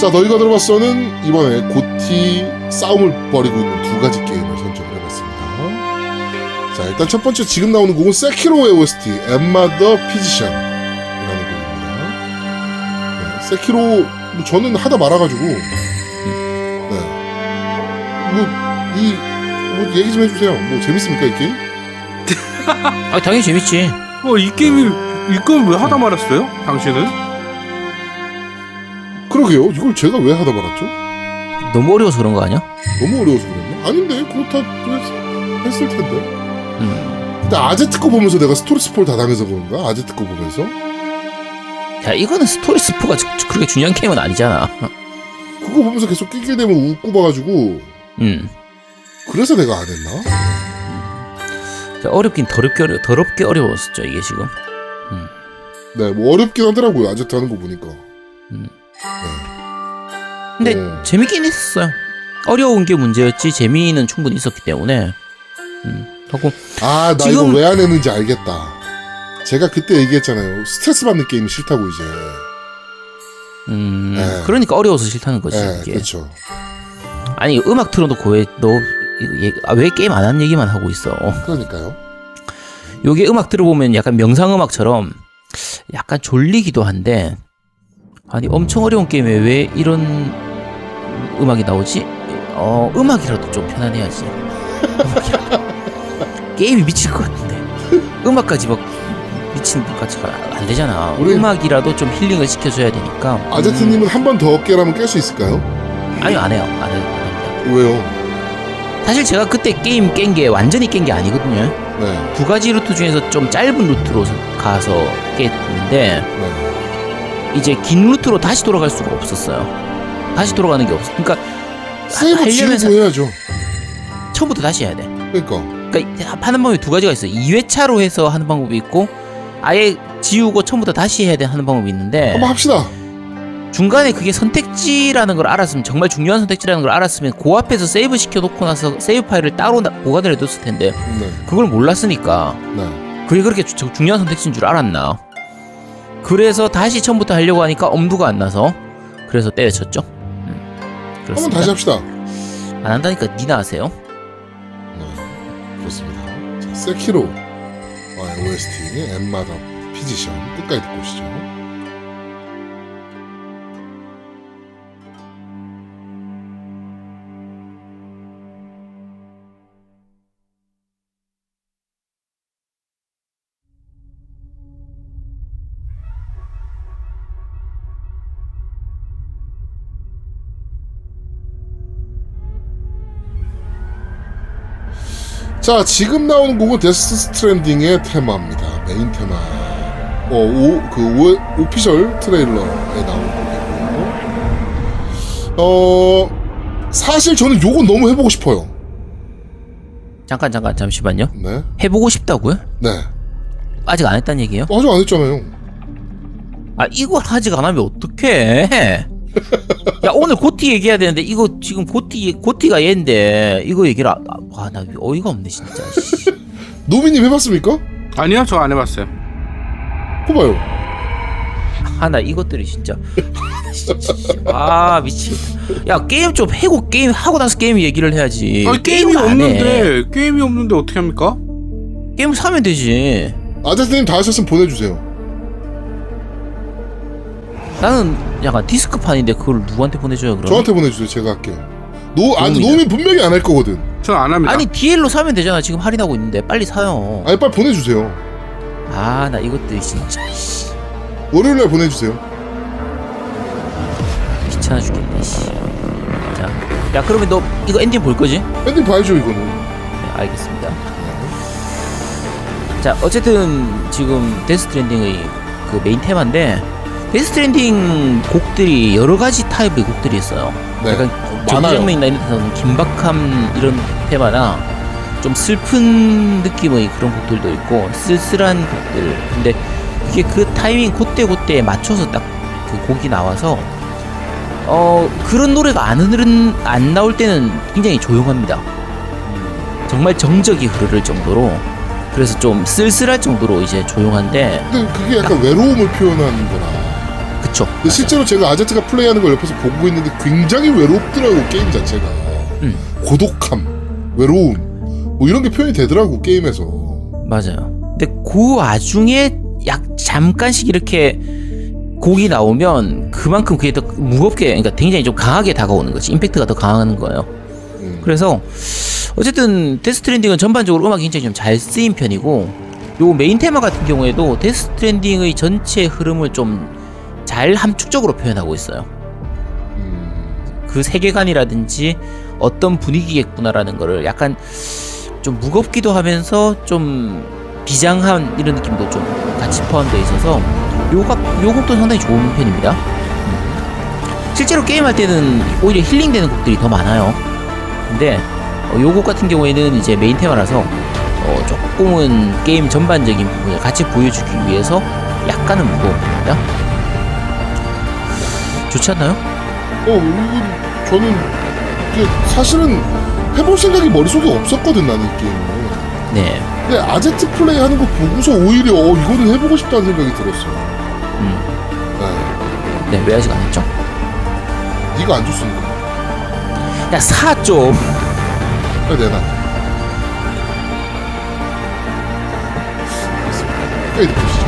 S3: 자, 너희가 들어봤어는 이번에 고티 싸움을 벌이고 있는 두 가지 게임을 선정을 해봤습니다. 자, 일단 첫 번째 지금 나오는 곡은 세키로의 OST, 엠마 더 피지션이라는 곡입니다. 네, 세키로, 뭐 저는 하다 말아가지고, 네. 뭐, 이, 뭐, 얘기 좀 해주세요. 뭐, 재밌습니까, 이 게임?
S1: 아, 당연히 재밌지.
S5: 뭐이 게임이 이건 왜 하다 말았어요? 당신은?
S3: 그러게요. 이걸 제가 왜 하다 말았죠?
S1: 너무 어려워서 그런 거 아니야?
S3: 너무 어려워서 그랬나? 아닌데, 그렇다 했, 했을 텐데.
S1: 음.
S3: 근데 아제트 거 보면서 내가 스토리 스포를 다 당해서 그런가? 아제트 거 보면서?
S1: 야, 이거는 스토리 스포가 그렇게 중요한 게임은 아니잖아.
S3: 그거 보면서 계속 끼게 되면 웃고 봐가지고
S1: 음.
S3: 그래서 내가 안 했나?
S1: 자, 어렵긴 더럽게 어려, 더럽게 어려웠었죠, 이게 지금.
S3: 네, 뭐 어렵긴 하더라고요. 아제트 하는 거 보니까.
S1: 근데
S3: 어.
S1: 재밌긴 했었어요. 어려운 게 문제였지, 재미는 충분히 있었기 때문에. 음. 하고,
S3: 아, 나
S1: 지금-
S3: 이거 왜 안 했는지 알겠다. 제가 그때 얘기했잖아요. 스트레스 받는 게임이 싫다고 이제.
S1: 음.
S3: 네.
S1: 그러니까 어려워서 싫다는 거지,
S3: 네,
S1: 이게.
S3: 그렇죠.
S1: 아니, 음악 틀어놓고 왜, 너, 이거 얘기- 아, 왜 게임 안 한 얘기만 하고 있어.
S3: 그러니까요.
S1: 요게 음악 들어보면 약간 명상 음악처럼 약간 졸리기도 한데 아니 엄청 어려운 게임에 왜 이런 음악이 나오지? 어 음악이라도 좀 편안해야지 음악이라도. 게임이 미칠 것 같은데 음악까지 막 미친 것 같이 안 되잖아
S3: 우리-
S1: 음악이라도 좀 힐링을 시켜줘야 되니까
S3: 아제트님은 한번 더 깨라면 깰 수 있을까요?
S1: 음, 아니 안 해요 안 해요.
S3: 왜요?
S1: 사실 제가 그때 게임 깬 게 완전히 깬 게 아니거든요
S3: 네,
S1: 두 가지 루트 중에서 좀 짧은 루트로 가서 깼는데
S3: 네.
S1: 이제 긴 루트로 다시 돌아갈 수가 없었어요. 다시 돌아가는 게 없어. 그러니까
S3: 세이브
S1: 하려면
S3: 지우고 해야죠.
S1: 처음부터 다시 해야 돼.
S3: 그러니까.
S1: 그러니까 하는 방법이 두 가지가 있어. 요 2회차로 해서 하는 방법이 있고 아예 지우고 처음부터 다시 해야 돼 하는 방법이 있는데
S3: 한번 합시다.
S1: 중간에 그게 선택지라는 걸 알았으면 정말 중요한 선택지라는 걸 알았으면 그 앞에서 세이브 시켜 놓고 나서 세이브 파일을 따로 나- 보관을 해뒀을 텐데
S3: 네,
S1: 그걸 몰랐으니까
S3: 네.
S1: 그게 그렇게 주- 중요한 선택지인 줄 알았나? 그래서 다시 처음부터 하려고 하니까 엄두가 안 나서 그래서 때려쳤죠. 음,
S3: 한번. 다시 합시다.
S1: 안 한다니까 니나 하세요.
S3: 네, 그렇습니다. 자, 세키로 OST 엠마 더 피지션 끝까지 듣고 오시죠. 자, 지금 나오는 곡은 Death Stranding의 테마입니다. 메인 테마. 어, 오, 그, 오, official trailer에 나온 곡이고요. 어, 사실 저는 요거 너무 해보고 싶어요.
S1: 잠깐 잠깐 잠시만요.
S3: 네.
S1: 해보고 싶다고요?
S3: 네.
S1: 아직 안 했다는 얘기예요?
S3: 어, 아직 안 했잖아요.
S1: 아 이걸 아직 안 하면 어떡해? 야 오늘 GOTY 얘기해야 되는데 이거 지금 GOTY GOTY가 얘인데 이거 얘기를 아나 어이가 없네 진짜. 씨.
S3: 노미님 해봤습니까?
S5: 아니요, 저 안 해봤어요.
S3: 해봐요.
S1: 아나 이것들이 진짜 아 미치겠다. 야 게임 좀 해고 게임 하고 나서 게임 얘기를 해야지.
S5: 아니 게임이. 없는데 게임이 없는데 어떻게 합니까?
S1: 게임 사면 되지.
S3: 아저씨님 다 하셨으면 보내주세요.
S1: 나는 약간 디스크판인데 그걸 누구한테 보내줘요 그럼?
S3: 저한테 보내주세요. 제가 할게요. 노, 아,
S1: 도움이다.
S3: 노미 분명히 안 할 거거든.
S5: 전 안 합니다.
S1: 아니 DL로 사면 되잖아. 지금 할인하고 있는데 빨리 사요.
S3: 아니, 빨리 보내주세요.
S1: 아 나 이것들이 진짜 씨,
S3: 월요일날 보내주세요.
S1: 귀찮아 죽겠네. 씨. 자, 야 그러면 너 이거 엔딩 볼 거지?
S3: 엔딩 봐야죠, 이거는.
S1: 네, 알겠습니다. 자, 어쨌든 지금 Death Stranding의 그 메인 테마인데 Death Stranding 곡들이 여러 가지 타입의 곡들이 있어요.
S3: 네.
S1: 약간. 전장면이나 이런 데서는 긴박함 이런 테마나 좀 슬픈 느낌의 그런 곡들도 있고 쓸쓸한 곡들. 근데 그게 그 타이밍 그때 그때에 맞춰서 딱 그 곡이 나와서 어 그런 노래가 안 흐른 안 나올 때는 굉장히 조용합니다. 정말 정적이 흐르를 정도로 그래서 좀 쓸쓸할 정도로 이제 조용한데
S3: 근데 그게 약간 외로움을 표현하는 거라.
S1: 그쵸
S3: 근데 실제로 제가 아제트가 플레이하는 걸 옆에서 보고 있는데 굉장히 외롭더라고, 게임 자체가.
S1: 음.
S3: 고독함, 외로움. 뭐 이런 게 표현이 되더라고, 게임에서.
S1: 맞아요 근데 그 와중에 약 잠깐씩 이렇게 곡이 나오면 그만큼 그게 더 무겁게 그러니까 굉장히 좀 강하게 다가오는 거지 임팩트가 더 강한 거예요
S3: 음.
S1: 그래서 어쨌든 Death Stranding은 전반적으로 음악이 굉장히 좀 잘 쓰인 편이고 요 메인 테마 같은 경우에도 Death Stranding의 전체 흐름을 좀 잘 함축적으로 표현하고 있어요
S3: 음.
S1: 그 세계관이라든지 어떤 분위기겠구나라는 거를 약간 좀 무겁기도 하면서 좀 비장한 이런 느낌도 좀 같이 포함되어 있어서 요, 요 곡도 상당히 좋은 편입니다. 음. 실제로 게임할 때는 오히려 힐링되는 곡들이 더 많아요. 근데 어, 요곡 같은 경우에는 이제 메인 테마라서 어, 조금은 게임 전반적인 부분을 같이 보여주기 위해서 약간은 무거웁니다. 좋지 않나요?
S3: 어, 이건 저는 이게 사실은 해볼 생각이 머릿속에 없었거든, 나는 이 게임을.
S1: 네.
S3: 근데 아제트 플레이 하는 거 보고서 오히려 어, 이거는 해보고 싶다는 생각이 들었어요.
S1: 음.
S3: 네.
S1: 네, 왜 아직 안 했죠?
S3: 이거 안 줬으니까.
S1: 야, 사 좀.
S3: 빨리 내놔. 알겠습니다.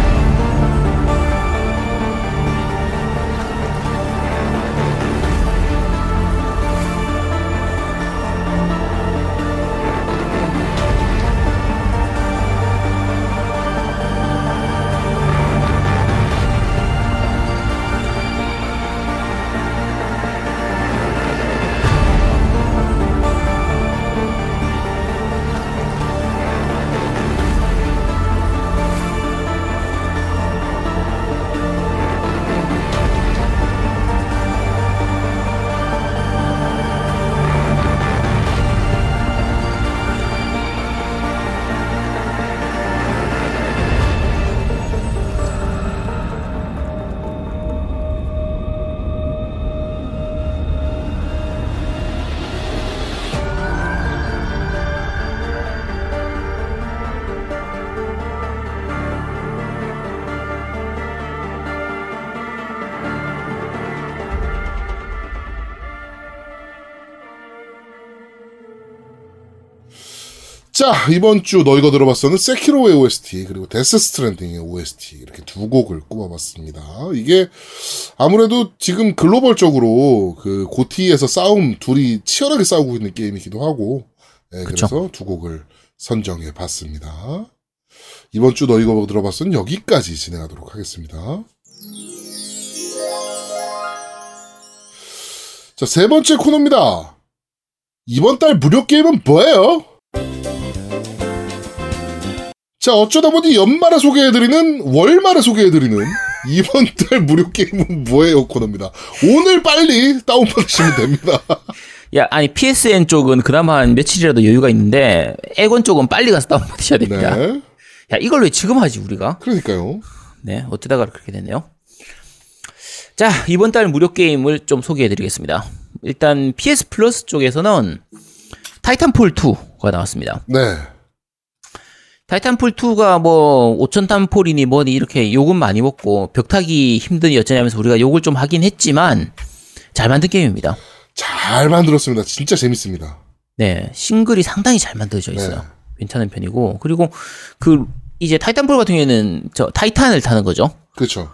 S3: 자, 이번 주 너희가 들어봤어는 세키로의 OST, 그리고 데스 스트랜딩의 OST, 이렇게 두 곡을 꼽아봤습니다. 이게 아무래도 지금 글로벌적으로 그 고티에서 싸움, 둘이 치열하게 싸우고 있는 게임이기도 하고, 예,
S1: 그쵸.
S3: 그래서 두 곡을 선정해 봤습니다. 이번 주 너희가 들어봤어는 여기까지 진행하도록 하겠습니다. 자, 세 번째 코너입니다. 이번 달 무료 게임은 뭐예요? 자, 어쩌다 보니 연말에 소개해드리는 월말에 소개해드리는 이번 달 무료 게임은 뭐예요 코너입니다. 오늘 빨리 다운받으시면 됩니다.
S1: 야, 아니 PSN 쪽은 그나마 한 며칠이라도 여유가 있는데 에건 쪽은 빨리 가서 다운받으셔야 됩니다.
S3: 네.
S1: 야, 이걸 왜 지금 하지 우리가?
S3: 그러니까요.
S1: 네, 어쩌다가 그렇게 됐네요. 자, 이번 달 무료 게임을 좀 소개해 드리겠습니다. 일단 PS 플러스 쪽에서는 타이탄폴 2가 나왔습니다.
S3: 네.
S1: 타이탄폴 2가 뭐 5천 탄 폴이니 뭐니 이렇게 욕은 많이 먹고 벽타기 힘드니 어쩌냐면서 우리가 욕을 좀 하긴 했지만 잘 만든 게임입니다.
S3: 잘 만들었습니다. 진짜 재밌습니다.
S1: 네, 싱글이 상당히 잘 만들어져 있어요.
S3: 네.
S1: 괜찮은 편이고 그리고 그 이제 타이탄폴 같은 경우에는 저 타이탄을 타는 거죠.
S3: 그렇죠.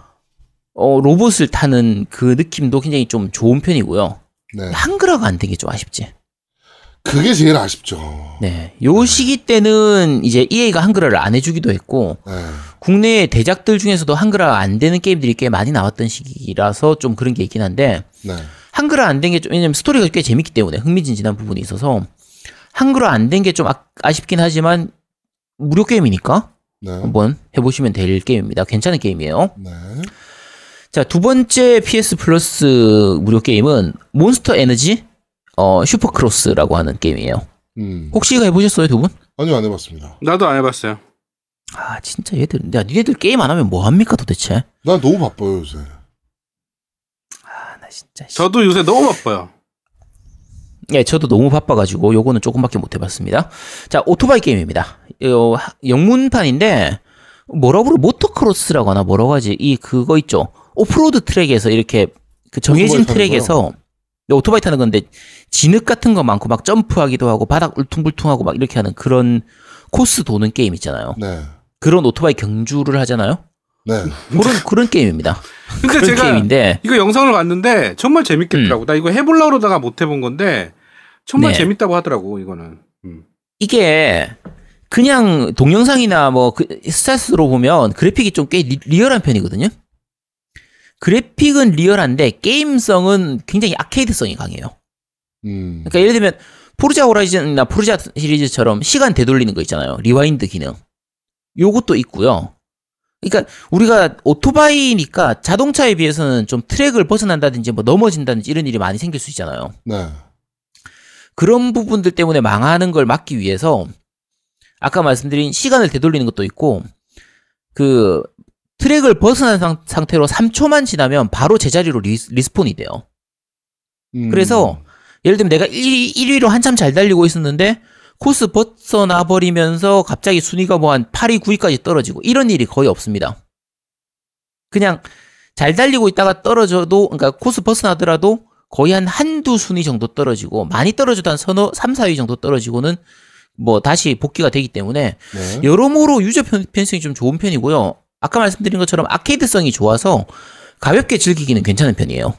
S1: 어, 로봇을 타는 그 느낌도 굉장히 좀 좋은 편이고요.
S3: 네.
S1: 한글화가 안 된 게 좀 아쉽지.
S3: 그게 제일 아쉽죠.
S1: 네. 요 시기 때는 이제 EA가 한글화를 안 해주기도 했고,
S3: 네.
S1: 국내 대작들 중에서도 한글화 안 되는 게임들이 꽤 많이 나왔던 시기라서 좀 그런 게 있긴 한데,
S3: 네.
S1: 한글화 안 된 게 좀, 왜냐면 스토리가 꽤 재밌기 때문에 흥미진진한 부분이 있어서, 한글화 안 된 게 좀 아쉽긴 하지만, 무료 게임이니까
S3: 네.
S1: 한번 해보시면 될 게임입니다. 괜찮은 게임이에요.
S3: 네.
S1: 자, 두 번째 PS Plus 무료 게임은 Monster Energy 어, Supercross라고 하는 게임이에요.
S3: 음.
S1: 혹시 이거 해보셨어요, 두 분?
S3: 아니요, 안 해봤습니다.
S5: 나도 안 해봤어요.
S1: 아, 진짜 얘들, 야, 니네들 게임 안 하면 뭐 합니까 도대체?
S3: 나 너무 바빠요, 요새.
S1: 아, 나 진짜. 씨.
S5: 저도 요새 너무 바빠요.
S1: 예, 저도 너무 바빠가지고 요거는 조금밖에 못 해봤습니다. 자, 오토바이 게임입니다. 어, 하- 영문판인데 뭐라고 부르 모터크로스라고 하나 뭐라고 하지? 이 그거 있죠. 오프로드 트랙에서 이렇게 그 정해진 트랙에서 오토바이 타는 건데 진흙 같은 거 많고 막 점프하기도 하고 바닥 울퉁불퉁하고 막 이렇게 하는 그런 코스 도는 게임 있잖아요.
S3: 네.
S1: 그런 오토바이 경주를 하잖아요.
S3: 네.
S1: 그런 그런 게임입니다.
S5: 근데
S1: 그런
S5: 제가
S1: 게임인데
S5: 이거 영상을 봤는데 정말 재밌겠더라고. 나 이거 해보려고 그러다가 못 해본 건데 정말
S1: 네.
S5: 재밌다고 하더라고 이거는. 음.
S1: 이게 그냥 동영상이나 뭐 그, 스틸로 보면 그래픽이 좀 꽤 리얼한 편이거든요. 그래픽은 리얼한데 게임성은 굉장히 아케이드성이 강해요.
S3: 음.
S1: 그러니까 예를 들면 Forza Horizon이나 Forza 시리즈처럼 시간 되돌리는 거 있잖아요. rewind 기능. 요것도 있고요. 그러니까 우리가 오토바이니까 자동차에 비해서는 좀 트랙을 벗어난다든지 뭐 넘어진다든지 이런 일이 많이 생길 수 있잖아요.
S3: 네.
S1: 그런 부분들 때문에 망하는 걸 막기 위해서 아까 말씀드린 시간을 되돌리는 것도 있고 그 트랙을 벗어난 상, 상태로 3초만 지나면 바로 제자리로 리, respawn이 돼요.
S3: 음.
S1: 그래서 예를 들면 내가 1위, 1위로 한참 잘 달리고 있었는데 코스 벗어나 버리면서 갑자기 순위가 뭐 한 8위, 9위까지 떨어지고 이런 일이 거의 없습니다. 그냥 잘 달리고 있다가 떨어져도 그러니까 코스 벗어나더라도 거의 한 한두 순위 정도 떨어지고 많이 떨어져도 한 서너 3, 4위 정도 떨어지고는 뭐 다시 복귀가 되기 때문에
S3: 네.
S1: 여러모로 유저 편- 편성이 좀 좋은 편이고요. 아까 말씀드린 것처럼 아케이드성이 좋아서 가볍게 즐기기는 괜찮은 편이에요.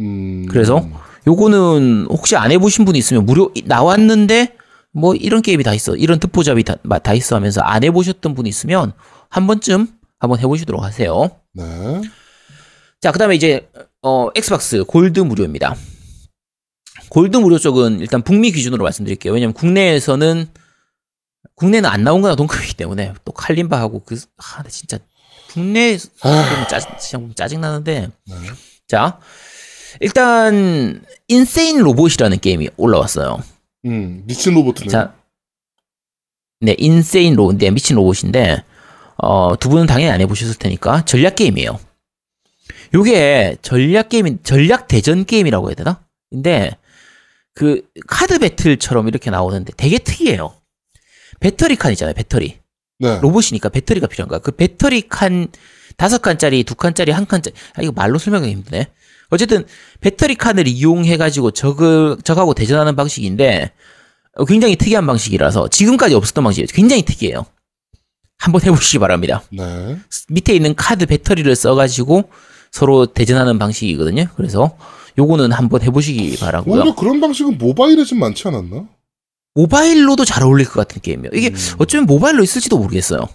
S3: 음.
S1: 그래서 요거는 혹시 안 해보신 분이 있으면 무료 나왔는데 뭐 이런 게임이 다 있어 이런 듣보잡이 다, 마- 다 있어 하면서 안 해보셨던 분이 있으면 한 번쯤 한번 해보시도록 하세요.
S3: 네.
S1: 자 그다음에 이제 어 Xbox Gold 무료입니다. 골드 무료 쪽은 일단 북미 기준으로 말씀드릴게요. 왜냐면 국내에서는 국내는 안 나온 거나 동급이기 때문에 또 칼림바하고 그 아, 나 진짜 국내
S3: 아.
S1: 짜증 짜증 나는데
S3: 네.
S1: 자, 일단 Insane Robot이라는 게임이 올라왔어요.
S3: 음. 미친 로봇네.
S1: 자, 네, Insane Robot, 네, 미친 로봇인데 어, 두 분은 당연히 안 해보셨을 테니까 전략 게임이에요. 요게 전략 게임, 전략 대전 게임이라고 해야 되나? 근데 그 카드 배틀처럼 이렇게 나오는데 되게 특이해요. 배터리 칸이잖아요, 배터리.
S3: 네.
S1: 로봇이니까 배터리가 필요한 거야. 그 배터리 칸 다섯 칸짜리, 두 칸짜리, 한 칸짜리. 아 이거 말로 설명하기 힘드네. 어쨌든 배터리 칸을 이용해 가지고 적을 적하고 대전하는 방식인데 어, 굉장히 특이한 방식이라서 지금까지 없었던 방식이에요. 굉장히 특이해요. 한번 해보시기 바랍니다.
S3: 네.
S1: 밑에 있는 카드 배터리를 써가지고 서로 대전하는 방식이거든요. 그래서 요거는 한번 해보시기 바라고요.
S3: 오히려 그런 방식은 모바일에 좀 많지 않았나?
S1: 모바일로도 잘 어울릴 것 같은 게임이에요. 이게 어쩌면 모바일로 있을지도 모르겠어요.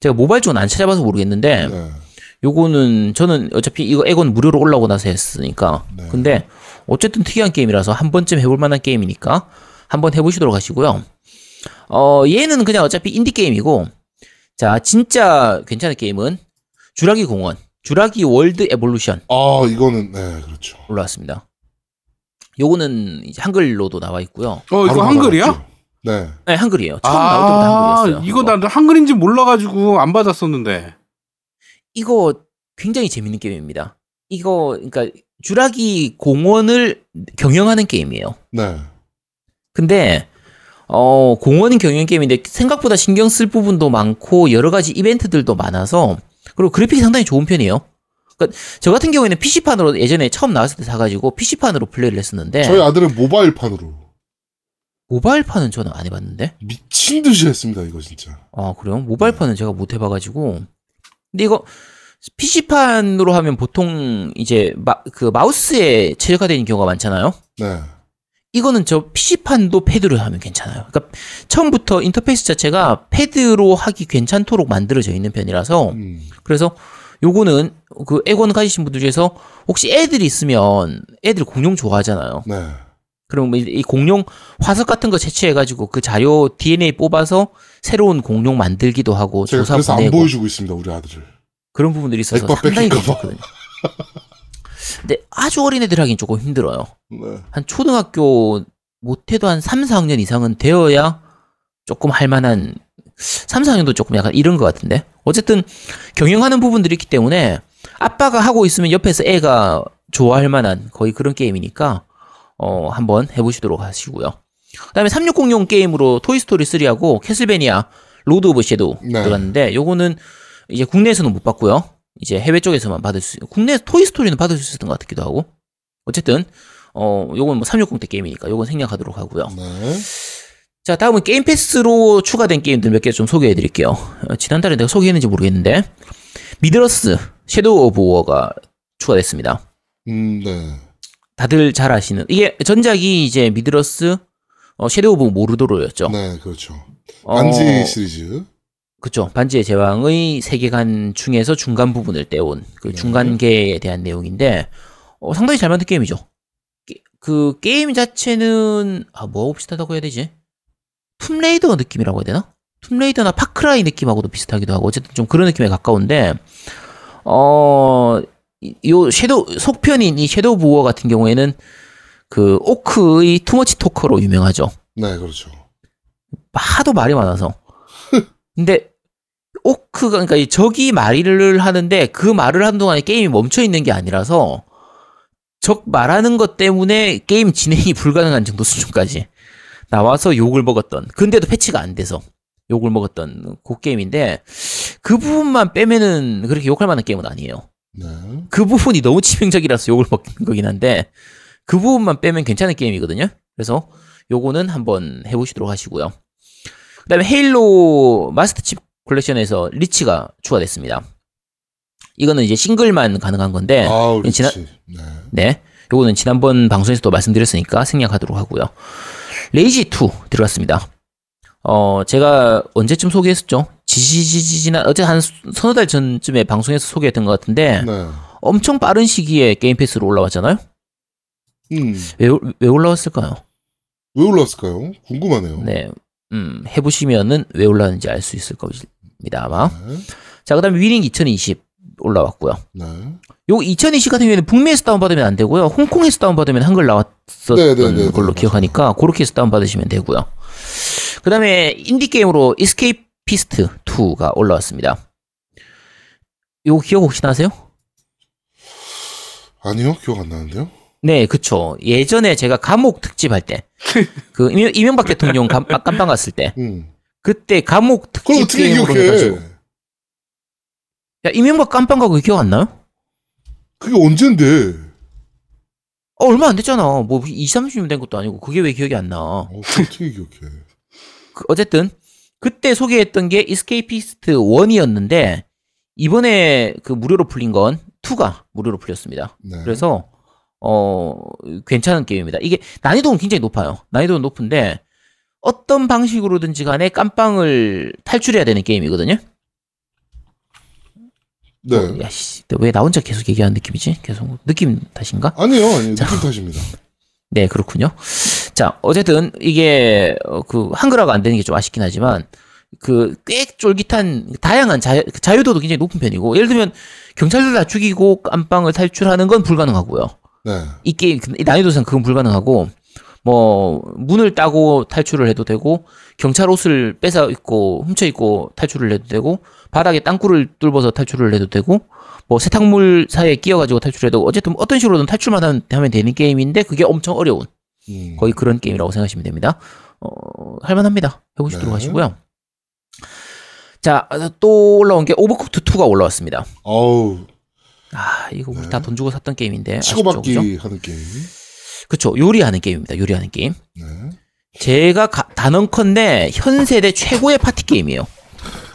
S1: 제가 모바일 쪽은 안 찾아봐서 모르겠는데
S3: 네.
S1: 요거는 저는 어차피 이거 에곤 무료로 올라오고 나서 했으니까.
S3: 네.
S1: 근데 어쨌든 특이한 게임이라서 한 번쯤 해볼 만한 게임이니까 한번 해보시도록 하시고요. 어 얘는 그냥 어차피 인디 게임이고 자 진짜 괜찮은 게임은 주라기 공원, Jurassic World Evolution
S3: 아, 이거는 네, 그렇죠.
S1: 올라왔습니다. 요거는 이제 한글로도 나와 있고요.
S5: 어 이거 한글이야?
S3: 네.
S1: 네, 한글이에요. 처음 나올 때부터 한글이었어요.
S5: 아, 이거 난 한글인지 몰라가지고 안 받았었는데.
S1: 이거 굉장히 재밌는 게임입니다. 이거 그러니까 주라기 공원을 경영하는 게임이에요.
S3: 네.
S1: 근데 어, 공원 경영 게임인데 생각보다 신경 쓸 부분도 많고 여러 가지 이벤트들도 많아서 그리고 그래픽이 상당히 좋은 편이에요. 그러니까 저 같은 경우에는 PC판으로 예전에 처음 나왔을 때 사가지고 PC판으로 플레이를 했었는데
S3: 저희 아들은 모바일판으로
S1: 모바일판은 저는 안 해봤는데.
S3: 미친 듯이 했습니다. 이거 진짜.
S1: 아 그래요? 모바일판은 제가 못 해봐가지고. 근데 이거 PC판으로 하면 보통 이제 마, 그 마우스에 최적화되는 경우가 많잖아요.
S3: 네.
S1: 이거는 저 PC판도 패드로 하면 괜찮아요. 그러니까 처음부터 인터페이스 자체가 패드로 하기 괜찮도록 만들어져 있는 편이라서
S3: 음.
S1: 그래서 요거는 그 애권 가지신 분들 중에서 혹시 애들이 있으면 애들 공룡 좋아하잖아요.
S3: 네.
S1: 그럼 뭐이 공룡 화석 같은 거 채취해가지고 그 자료 DNA 뽑아서 새로운 공룡 만들기도 하고 조사
S3: 그래서 안
S1: 보내고
S3: 보여주고 있습니다. 우리 아들을.
S1: 그런 부분들이 있어서 상당히. 괜찮거든요. 근데 아주 어린 애들 하긴 조금 힘들어요.
S3: 네.
S1: 한 초등학교 못해도 한 3, 4학년 이상은 되어야 조금 할만한 3, 4학년도 조금 약간 이런 것 같은데 어쨌든 경영하는 부분들이 있기 때문에 아빠가 하고 있으면 옆에서 애가 좋아할 만한 거의 그런 게임이니까 어 한번 해보시도록 하시고요. 그다음에 360용 게임으로 Toy Story 3하고 Castlevania Lords of Shadow
S3: 네.
S1: 들어갔는데 요거는 이제 국내에서는 못 받고요. 이제 해외 쪽에서만 받을 수 국내 Toy Story는 받을 수 있었던 것 같기도 하고 어쨌든 어 요건 뭐 360대 게임이니까 요건 생략하도록 하고요.
S3: 네.
S1: 자, 다음은 Game Pass로 추가된 게임들 몇 개 좀 소개해 드릴게요. 어, 지난달에 내가 소개했는지 모르겠는데, Middle-earth, Shadow of War가 추가됐습니다.
S3: 음, 네.
S1: 다들 잘 아시는, 이게 전작이 이제 Middle-earth, 어, Shadow of Mordor였죠.
S3: 네, 그렇죠.
S1: 어,
S3: 반지 시리즈.
S1: 그쵸. 반지의 제왕의 세계관 중에서 중간 부분을 떼온 그
S3: 네.
S1: 중간계에 대한 내용인데, 어, 상당히 잘 만든 게임이죠. 게- 그 게임 자체는, 아, 뭐하고 비슷하다고 해야 되지? Tomb Raider 느낌이라고 해야 되나? Tomb Raider나 Far Cry 느낌하고도 비슷하기도 하고, 어쨌든 좀 그런 느낌에 가까운데, 어, 이- 요 섀도우, 속편인 이 섀도우 부어 같은 경우에는 그 오크의 투머치 토커로 유명하죠.
S3: 네, 그렇죠.
S1: 하도 말이 많아서. 근데 오크가 그러니까 이 적이 말을 하는데 그 말을 하는 동안에 게임이 멈춰 있는 게 아니라서 적 말하는 것 때문에 게임 진행이 불가능한 정도 수준까지 나와서 욕을 먹었던 근데도 패치가 안 돼서 욕을 먹었던 그 게임인데 그 부분만 빼면은 그렇게 욕할 만한 게임은 아니에요.
S3: 네.
S1: 그 부분이 너무 치명적이라서 욕을 먹는 거긴 한데 그 부분만 빼면 괜찮은 게임이거든요. 그래서 요거는 한번 해보시도록 하시고요. 그 다음에 헤일로 마스터 칩 컬렉션에서 리치가 추가됐습니다. 이거는 이제 싱글만 가능한 건데
S3: 아,
S1: 지난-
S3: 지 네.
S1: 네. 요거는 지난번 방송에서도 말씀드렸으니까 생략하도록 하고요. Rage 2 들어갔습니다. 어, 제가 언제쯤 소개했었죠? 지지지지나 어제 한 서너 달 전쯤에 방송에서 소개했던 것 같은데
S3: 네.
S1: 엄청 빠른 시기에 Game Pass로 올라왔잖아요.
S3: 음.
S1: 왜, 왜 올라왔을까요?
S3: 왜 올랐을까요? 궁금하네요.
S1: 네. 음, 해보시면은 왜 올라왔는지 알 수 있을 겁니다, 아마.
S3: 네.
S1: 자, 그 다음에 Winning 2020 올라왔고요.
S3: 네.
S1: 요 2020 같은 경우에는 북미에서 다운받으면 안 되고요. 홍콩에서 다운받으면 한글 나왔었던
S3: 네, 네, 네, 네,
S1: 걸로. 기억하니까 그렇게 해서 다운받으시면 되고요. 그 다음에 인디게임으로 이스케이피스트 2가 올라왔습니다. 요 기억 혹시 나세요?
S3: 아니요, 기억 안 나는데요.
S1: 네, 그쵸. 예전에 제가 감옥 특집 할 때, 그 이명- 이명박 대통령 감, 깜빵 갔을 때,
S3: 음.
S1: 그때 감옥
S3: 그걸
S1: 특집
S3: 어떻게
S1: 게임으로
S3: 기억해?
S1: 해가지고, 야 이명박 깜빵 가고 기억 안 나요?
S3: 그게 언젠데?
S1: 어, 얼마 안 됐잖아. 뭐 2, 30년 된 것도 아니고 그게 왜 기억이 안 나?
S3: 어, 어떻게 기억해?
S1: 그 어쨌든 그때 소개했던 게 이스케이피스트 1이었는데 이번에 그 무료로 풀린 건 2가 무료로 풀렸습니다.
S3: 네.
S1: 그래서 어 괜찮은 게임입니다. 이게 난이도는 굉장히 높아요. 난이도는 높은데 어떤 방식으로든지 간에 깜빵을 탈출해야 되는 게임이거든요.
S3: 네.
S1: 어, 야 씨, 왜 나 혼자 계속 얘기하는 느낌이지? 계속 느낌 탓인가?
S3: 아니요, 아니요. 느낌 탓입니다.
S1: 네, 그렇군요. 자, 어쨌든 이게 어, 그 한글화가 안 되는 게 좀 아쉽긴 하지만 그 꽤 쫄깃한 다양한 자, 자유도도 굉장히 높은 편이고 예를 들면 경찰들 다 죽이고 깜빵을 탈출하는 건 불가능하고요.
S3: 네.
S1: 이 게임 이 난이도상 그건 불가능하고 뭐 문을 따고 탈출을 해도 되고 경찰 옷을 뺏어 입고 훔쳐 입고 탈출을 해도 되고 바닥에 땅굴을 뚫어서 탈출을 해도 되고 뭐 세탁물 사이에 끼어가지고 탈출해도 어쨌든 어떤 식으로든 탈출만 하면, 되는 게임인데 그게 엄청 어려운
S3: 음.
S1: 거의 그런 게임이라고 생각하시면 됩니다. 어, 할만합니다. 해보시도록
S3: 네.
S1: 하시고요. 자, 또 올라온 게 Overcooked 2가 올라왔습니다.
S3: 어우,
S1: 아, 이거 우리
S3: 네.
S1: 다 돈 주고 샀던 게임인데.
S3: 치고받기
S1: 아쉽죠?
S3: 하는 게임.
S1: 그쵸. 요리하는 게임입니다. 요리하는 게임.
S3: 네.
S1: 제가 가- 단언컨대 현 세대 최고의 파티 게임이에요.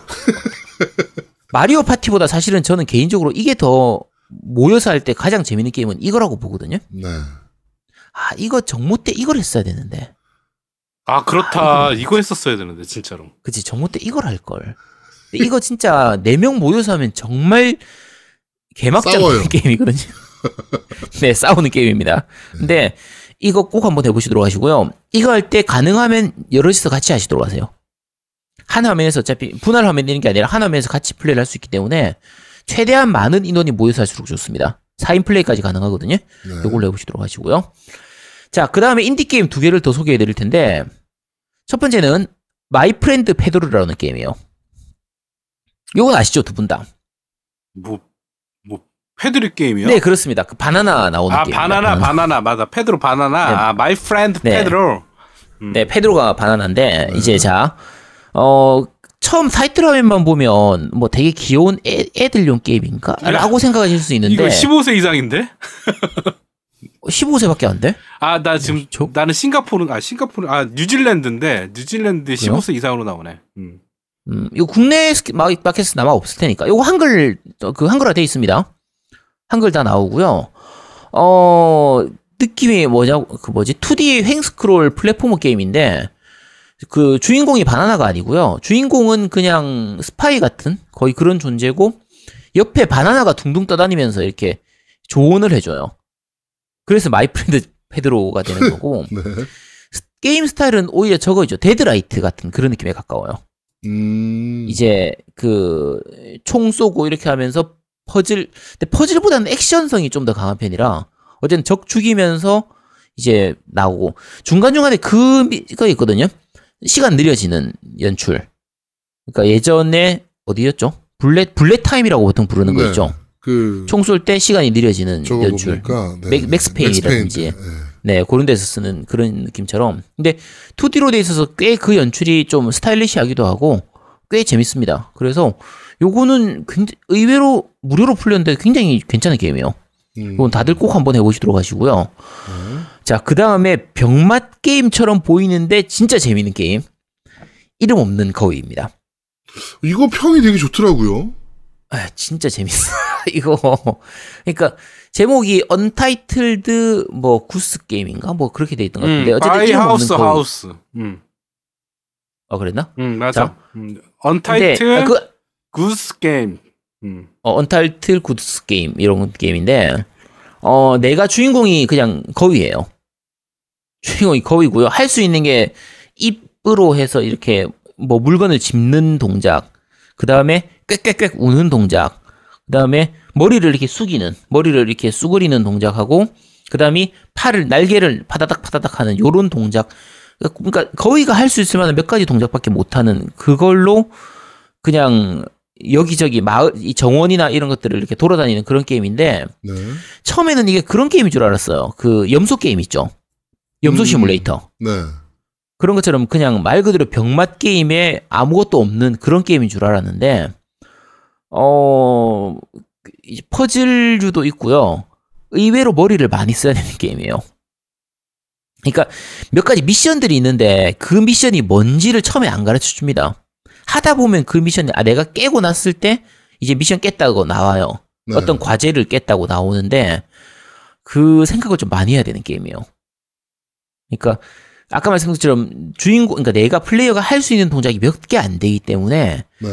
S1: 마리오 파티보다 사실은 저는 개인적으로 이게 더 모여서 할 때 가장 재밌는 게임은 이거라고 보거든요.
S3: 네.
S1: 아, 이거 정모 때 이걸 했어야 되는데.
S5: 아 그렇다. 이거 했었어야 되는데 진짜로.
S1: 그치, 정모 때 이걸 할 걸. 이거 진짜 네 명 모여서 하면 정말 개막장. 게임이거든요. 네, 싸우는 게임입니다. 근데 이거 꼭 한번 해보시도록 하시고요. 이거 할 때 가능하면 여럿이서 같이 하시도록 하세요. 한 화면에서 어차피 분할 화면 되는 게 아니라 한 화면에서 같이 플레이를 할 수 있기 때문에 최대한 많은 인원이 모여서 할수록 좋습니다. 4인 플레이까지 가능하거든요.
S3: 네.
S1: 이걸로 해보시도록 하시고요. 자, 그 다음에 인디게임 두 개를 더 소개해 드릴 텐데, 첫 번째는 My Friend Pedro라는 게임이에요. 요건 아시죠, 두 분 다?
S5: 뭐, 뭐, 패드립 게임이요?
S1: 네, 그렇습니다. 그 바나나 나오는
S5: 아,
S1: 게임.
S5: 바나나, 바나나, 맞아. Pedro 바나나.
S1: 네.
S5: 아, My Friend
S1: 네.
S5: Pedro. 음.
S1: 네, 페드로가 바나나인데,
S3: 네.
S1: 이제 자, 어, 처음 타이틀 화면만 보면 뭐 되게 귀여운 애, 애들용 게임인가? 라고 생각하실 수 있는데,
S5: 이거 15세 이상인데?
S1: 15세밖에 안 돼?
S5: 아, 나 지금,
S1: 저-
S5: 나는 싱가포르, 아, 싱가포르, 아, 뉴질랜드인데, 뉴질랜드에
S1: 그래요?
S5: 15세 이상으로 나오네. 음.
S1: 음, 이거 국내 마- 마켓에서 아마 없을 테니까. 이거 한글, 어, 그 한글화 돼 있습니다. 한글 다 나오고요. 어, 느낌이 뭐냐, 그 뭐지, 2D 횡스크롤 platformer 게임인데, 그 주인공이 바나나가 아니고요. 주인공은 그냥 스파이 같은 거의 그런 존재고, 옆에 바나나가 둥둥 떠다니면서 이렇게 조언을 해줘요. 그래서 My Friend Pedro가 되는 거고,
S3: 네.
S1: 게임 스타일은 오히려 저거죠. Deadlight 같은 그런 느낌에 가까워요.
S3: 음.
S1: 이제 그 총 쏘고 이렇게 하면서 퍼즐 근데 퍼즐보다는 액션성이 좀 더 강한 편이라 어쨌든 적 죽이면서 이제 나오고 중간중간에 그거 있거든요 시간 느려지는 연출 그러니까 예전에 어디였죠 bullet bullet time이라고 보통 부르는 거
S3: 네.
S1: 있죠
S3: 그
S1: 총쏠 때 시간이 느려지는 연출
S3: 네.
S1: Max- Max Payne이라든지.
S3: Max Payne, 네.
S1: 네, 그런 데서 쓰는 그런 느낌처럼. 근데 2D로 돼 있어서 꽤 그 연출이 좀 스타일리시하기도 하고 꽤 재밌습니다. 그래서 요거는 굉장히 의외로 무료로 풀렸는데 굉장히 괜찮은 게임이에요.
S3: 음.
S1: 이건 다들 꼭 한번 해보시도록 하시고요.
S3: 네.
S1: 자, 그 다음에 병맛 게임처럼 보이는데 진짜 재밌는 게임. 이름 없는 거위입니다.
S3: 이거 평이 되게 좋더라고요.
S1: 아, 진짜 재밌어. 이거. 그러니까 제목이 Untitled 뭐 Goose Game인가 뭐 그렇게 돼 있던 것 같은데 어쨌든
S5: 바이 하우스
S1: 없는 거위.
S5: 하우스. 음.
S1: 어 그랬나?
S5: 음, 맞아.
S1: 자.
S5: 음. 언타이틀
S1: 아, 그
S5: 구스 게임. 음.
S1: 어, 언타이틀 구스 게임 이런 게임인데 어 내가 주인공이 그냥 거위예요. 주인공이 거위고요. 할 수 있는 게 입으로 해서 이렇게 뭐 물건을 짚는 동작, 그 다음에 꽥꽥꽥 우는 동작, 그 다음에 머리를 이렇게 숙이는 머리를 이렇게 쑥그리는 동작하고 그 다음이 팔을 날개를 파다닥 파다닥 하는 요런 동작. 그러니까 거위가 할 수 있을 만한 몇 가지 동작밖에 못하는 그걸로 그냥 여기저기 마을 이 정원이나 이런 것들을 이렇게 돌아다니는 그런 게임인데
S3: 네.
S1: 처음에는 이게 그런 게임인 줄 알았어요. 그 염소 게임 있죠. 염소
S3: 음.
S1: 시뮬레이터.
S3: 네.
S1: 그런 것처럼 그냥 말 그대로 병맛 게임에 아무것도 없는 그런 게임인 줄 알았는데 어 퍼즐류도 있고요. 의외로 머리를 많이 써야 되는 게임이에요. 그러니까 몇 가지 미션들이 있는데 그 미션이 뭔지를 처음에 안 가르쳐 줍니다. 하다 보면 그 미션이 아 내가 깨고 났을 때 이제 미션 깼다고 나와요.
S3: 네.
S1: 어떤 과제를 깼다고 나오는데 그 생각을 좀 많이 해야 되는 게임이에요. 그러니까 아까 말씀드린 것처럼 주인공 그러니까 내가 플레이어가 할 수 있는 동작이 몇 개 안 되기 때문에
S3: 네.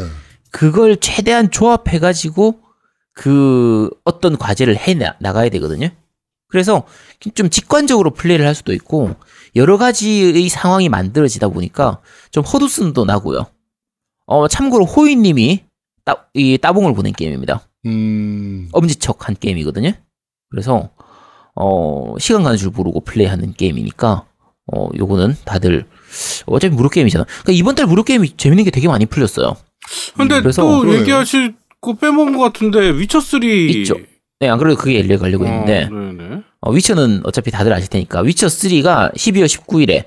S1: 그걸 최대한 조합해 가지고 그 어떤 과제를 해 나- 나가야 되거든요. 그래서 좀 직관적으로 플레이를 할 수도 있고 여러 가지의 상황이 만들어지다 보니까 좀 허두슨도 나고요. 어 참고로 호이님이 따, 이 따봉을 보낸 게임입니다.
S3: 음.
S1: 엄지척 한 게임이거든요. 그래서 어 시간 가는 줄 모르고 플레이하는 게임이니까 어 요거는 다들 어차피 무료 게임이잖아. 그러니까 이번 달 무료 게임이 재밌는 게 되게 많이 풀렸어요.
S5: 근데
S1: 그래서-
S5: 또거 빼먹은 것 같은데 위쳐 3
S1: 있죠. 네, 안 그래도 그게 엘리에 가려고 했는데
S5: 어.
S1: 어, 위쳐는 어차피 다들 아실 테니까 위쳐 3가 12월 19일에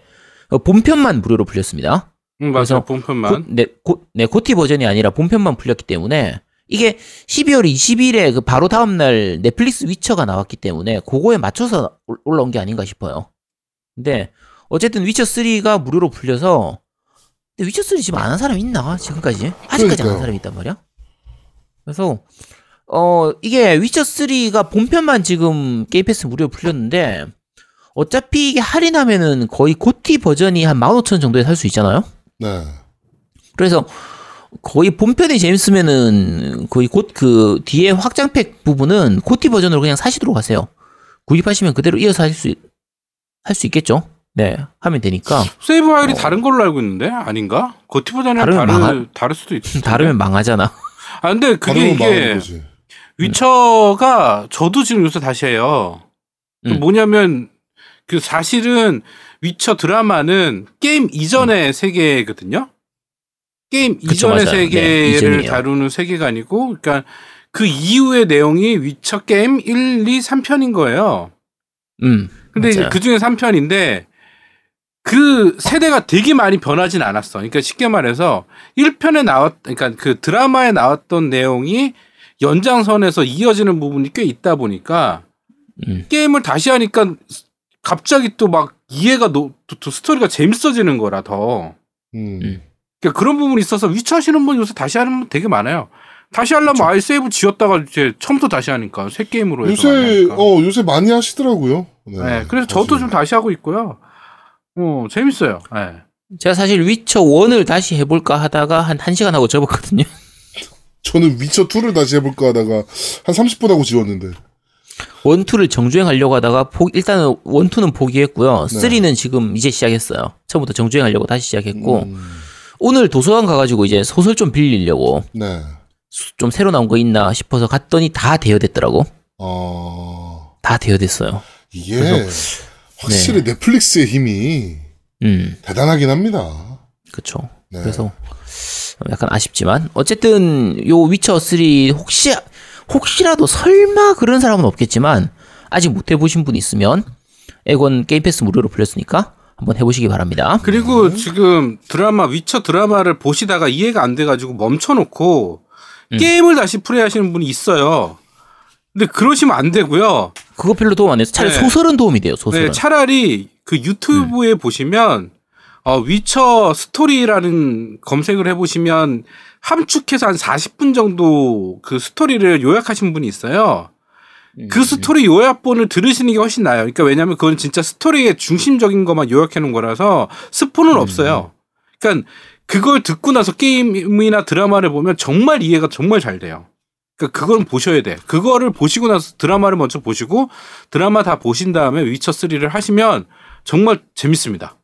S1: 어, 본편만 무료로 풀렸습니다.
S5: 음,
S1: 그래서
S5: 맞아 본편만.
S1: 고, 네, 고, 네, 고티 버전이 아니라 본편만 풀렸기 때문에 이게 12월 20일에 그 바로 다음 날 넷플릭스 위쳐가 나왔기 때문에 그거에 맞춰서 올- 올라온 게 아닌가 싶어요. 근데 어쨌든 위쳐 3가 무료로 풀려서 근데 위쳐 3 지금 안 한 사람 있나 지금까지 아직까지 안. 한 사람이 있단 말이야. 그래서 어 이게 위쳐 3가 본편만 지금 게임 패스 무료로 풀렸는데 어차피 이게 할인하면은 거의 고티 버전이 한 15,000원 정도에 살 수 있잖아요.
S3: 네.
S1: 그래서 거의 본편이 재밌으면은 거의 곧 그 뒤에 확장팩 부분은 고티 버전으로 그냥 사시도록 하세요. 구입하시면 그대로 이어서 할 수 할 수 있겠죠. 네, 하면 되니까
S5: 세이브 파일이 다른 걸로 알고 있는데 아닌가? 고티 버전이랑
S1: 다르면
S5: 다르
S1: 망할-
S5: 다를 수도 있.
S1: 다르면 망하잖아.
S5: 아 근데 그게 이게. 위쳐가 저도 지금 요새 다시 해요. 그
S1: 음.
S5: 뭐냐면 그 사실은 위쳐 드라마는 게임 이전의 세계거든요. 게임
S1: 음. 그쵸,
S5: 이전의
S1: 맞아요. 네,
S5: 세계를
S1: 이전이에요.
S5: 다루는 세계관이고, 그러니까 그 이후의 내용이 위쳐 게임 1, 2, 3편인 거예요.
S1: 음.
S5: 근데
S1: 맞아요.
S5: 그 중에 3편인데 그 세대가 되게 많이 변하진 않았어. 그러니까 쉽게 말해서 1편에 나왔, 그러니까 그 드라마에 나왔던 내용이 연장선에서 이어지는 부분이 꽤 있다 보니까
S1: 음.
S5: 게임을 다시 하니까 갑자기 또 막 이해가 노, 또, 또 스토리가 재밌어지는 거라 더.
S3: 음.
S1: 음.
S5: 그러니까 그런 부분이 있어서 위쳐 하시는 분 요새 다시 하는 분 되게 많아요. 다시 하려면 아예 세이브 지웠다가 이제 처음부터 다시 하니까 새 게임으로 해서 많이
S3: 요새
S5: 하니까.
S3: 어 요새 많이 하시더라고요. 네.
S5: 네, 그래서 저도 좀 다시 하고 있고요. 어, 재밌어요. 네.
S1: 제가 사실 위쳐 1을 다시 해볼까 하다가 한 1시간 하고 접었거든요.
S3: 저는 위쳐 2를 다시 해볼까 하다가 한 30분 하고 지웠는데.
S1: 1, 2를 정주행하려고 하다가 포, 일단은 1, 2는 포기했고요.
S3: 네.
S1: 3는 지금 이제 시작했어요. 처음부터 정주행하려고 다시 시작했고
S3: 음,
S1: 오늘 도서관 가가지고 이제 소설 좀 빌리려고
S3: 네.
S1: 수- 좀 새로 나온 거 있나 싶어서 갔더니 다 대여됐더라고.
S3: 어
S1: 다 대여됐어요.
S3: 이게
S1: 네.
S3: 확실히 넷플릭스의 힘이
S1: 음,
S3: 대단하긴 합니다.
S1: 그쵸.
S3: 네.
S1: 그래서 약간 아쉽지만 어쨌든 요 위쳐 3 혹시 혹시라도 설마 그런 사람은 없겠지만 아직 못 해보신 분 있으면 에건 게임 패스 무료로 풀렸으니까 한번 해보시기 바랍니다.
S5: 그리고 지금 드라마 위쳐 드라마를 보시다가 이해가 안 돼가지고 멈춰놓고
S1: 음.
S5: 게임을 다시 플레이하시는 분이 있어요. 근데 그러시면 안 되고요.
S1: 그거 별로 도움 안 돼서 차라리
S5: 네.
S1: 소설은 도움이 돼요. 소설은.
S5: 네, 차라리 그 유튜브에
S1: 음.
S5: 보시면 어, 위쳐 스토리라는 검색을 해보시면 함축해서 한 40분 정도 그 스토리를 요약하신 분이 있어요.
S1: 음.
S5: 그 스토리 요약본을 들으시는 게 훨씬 나아요. 그러니까 왜냐하면 그건 진짜 스토리의 중심적인 것만 요약해 놓은 거라서 스포는
S1: 음.
S5: 없어요. 그러니까 그걸 듣고 나서 게임이나 드라마를 보면 정말 이해가 정말 잘 돼요. 그러니까 그걸 보셔야 돼. 그거를 보시고 나서 드라마를 먼저 보시고 드라마 다 보신 다음에 위쳐 3를 하시면 정말 재밌습니다.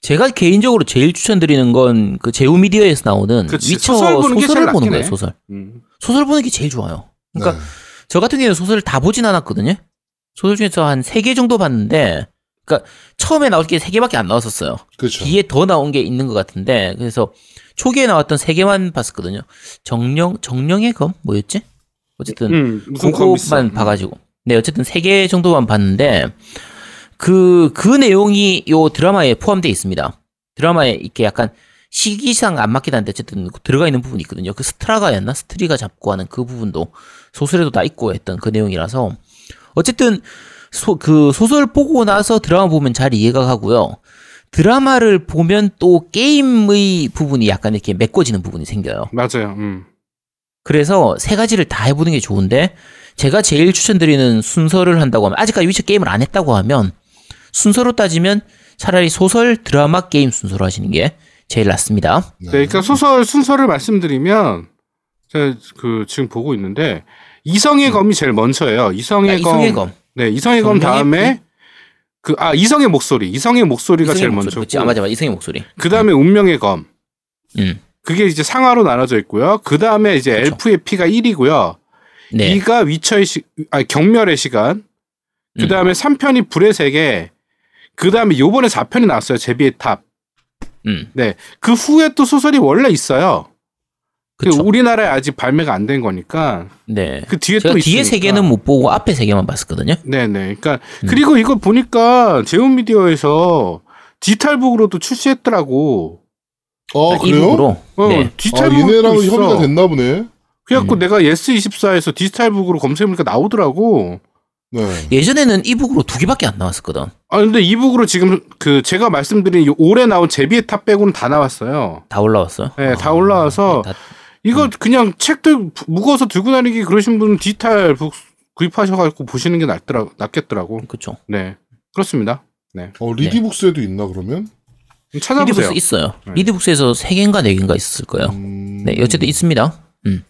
S1: 제가 개인적으로 제일 추천드리는 건 그 제우 미디어에서 나오는
S5: 그치.
S1: 위쳐
S5: 소설 보는 게
S1: 소설을 보는 거예요.
S5: 해.
S1: 소설.
S5: 음.
S1: 소설 보는 게 제일 좋아요. 그러니까
S3: 네.
S1: 저 같은 경우는 소설을 다 보진 않았거든요. 소설 중에서 한 세 개 정도 봤는데, 그러니까 처음에 나올 게 세 개밖에 안 나왔었어요.
S3: 그렇죠.
S1: 뒤에 더 나온 게 있는 것 같은데, 그래서 초기에 나왔던 세 개만 봤었거든요. 정령 정령의 검 뭐였지? 어쨌든
S5: 음, 있어.
S1: 그거만 봐가지고, 네 어쨌든 세 개 정도만 봤는데, 그 그 내용이 요 드라마에 포함되어 있습니다. 드라마에 이렇게 약간 시기상 안 맞긴 한데 어쨌든 들어가 있는 부분이 있거든요. 그 스트라가였나 스트리가 잡고 하는 그 부분도 소설에도 다 있고 했던 그 내용이라서 어쨌든 소, 그 소설 보고 나서 드라마 보면 잘 이해가 가고요. 드라마를 보면 또 게임의 부분이 약간 이렇게 메꿔지는 부분이 생겨요.
S5: 맞아요. 음.
S1: 그래서 세 가지를 다 해보는 게 좋은데 제가 제일 추천드리는 순서를 한다고 하면 아직까지 위쳐 게임을 안 했다고 하면 순서로 따지면 차라리 소설, 드라마, 게임 순서로 하시는 게 제일 낫습니다.
S5: 네, 그러니까 소설 순서를 말씀드리면 제가 그 지금 보고 있는데 이성의 검이 제일 먼저예요. 이성의,
S1: 음. 아, 이성의
S5: 검.
S1: 검.
S5: 네, 이성의 검 다음에 그 아 이성의 목소리. 이성의 목소리가
S1: 이성의
S5: 제일
S1: 목소리. 그치? 아, 맞아, 맞아. 이성의 목소리.
S5: 그 다음에 운명의 검.
S1: 음.
S5: 그게 이제 상하로 나눠져 있고요. 그 다음에 이제
S1: 그쵸.
S5: 엘프의 피가 1이고요.
S1: 네.
S5: 2가 위쳐의 시, 아 경멸의 시간. 그
S1: 음.
S5: 다음에 3편이 불의 세례. 그 다음에 요번에 4편이 나왔어요. 제비의 탑.
S1: 음.
S5: 네. 그 후에 또 소설이 원래 있어요. 그
S1: 그쵸.
S5: 우리나라에 아직 발매가 안 된 거니까
S1: 네.
S5: 그 뒤에 또
S1: 뒤에. 세 개는 못 보고 앞에 세 개만 봤었거든요.
S5: 네네. 그러니까
S1: 음.
S5: 그리고 이거 보니까 제우 미디어에서 디지털북으로도 출시했더라고.
S3: 아,
S1: 아,
S3: 그래요?
S5: 어,
S1: 네.
S3: 아,
S5: 디지털북
S3: 얘네랑
S5: 있어.
S3: 협의가 됐나 보네.
S5: 그래갖고
S1: 음.
S5: 내가 예스24에서 디지털북으로 검색해보니까 나오더라고.
S3: 네.
S1: 예전에는 이북으로 두 개밖에 안 나왔었거든.
S5: 아 근데 이북으로 지금 그 제가 말씀드린 요- 올해 나온 제비의 탑 빼고는 다 나왔어요.
S1: 다 올라왔어요.
S5: 네, 다 올라와서
S1: 다-
S5: 이거
S1: 음.
S5: 그냥 책들 부- 무거워서 들고 다니기 그러신 분은 디지털 북 구입하셔가지고 보시는 게 낫더라 낫겠더라고.
S1: 그쵸.
S5: 네, 그렇습니다.
S3: 어, 리디북스에도 있나, 그러면?
S5: 찾아보세요.
S1: 리디북스 있어요.
S5: 네.
S1: 리디북스에서 세 개인가 네 개인가 있었을 거예요.
S3: 음,
S1: 네, 어쨌든 있습니다. 음.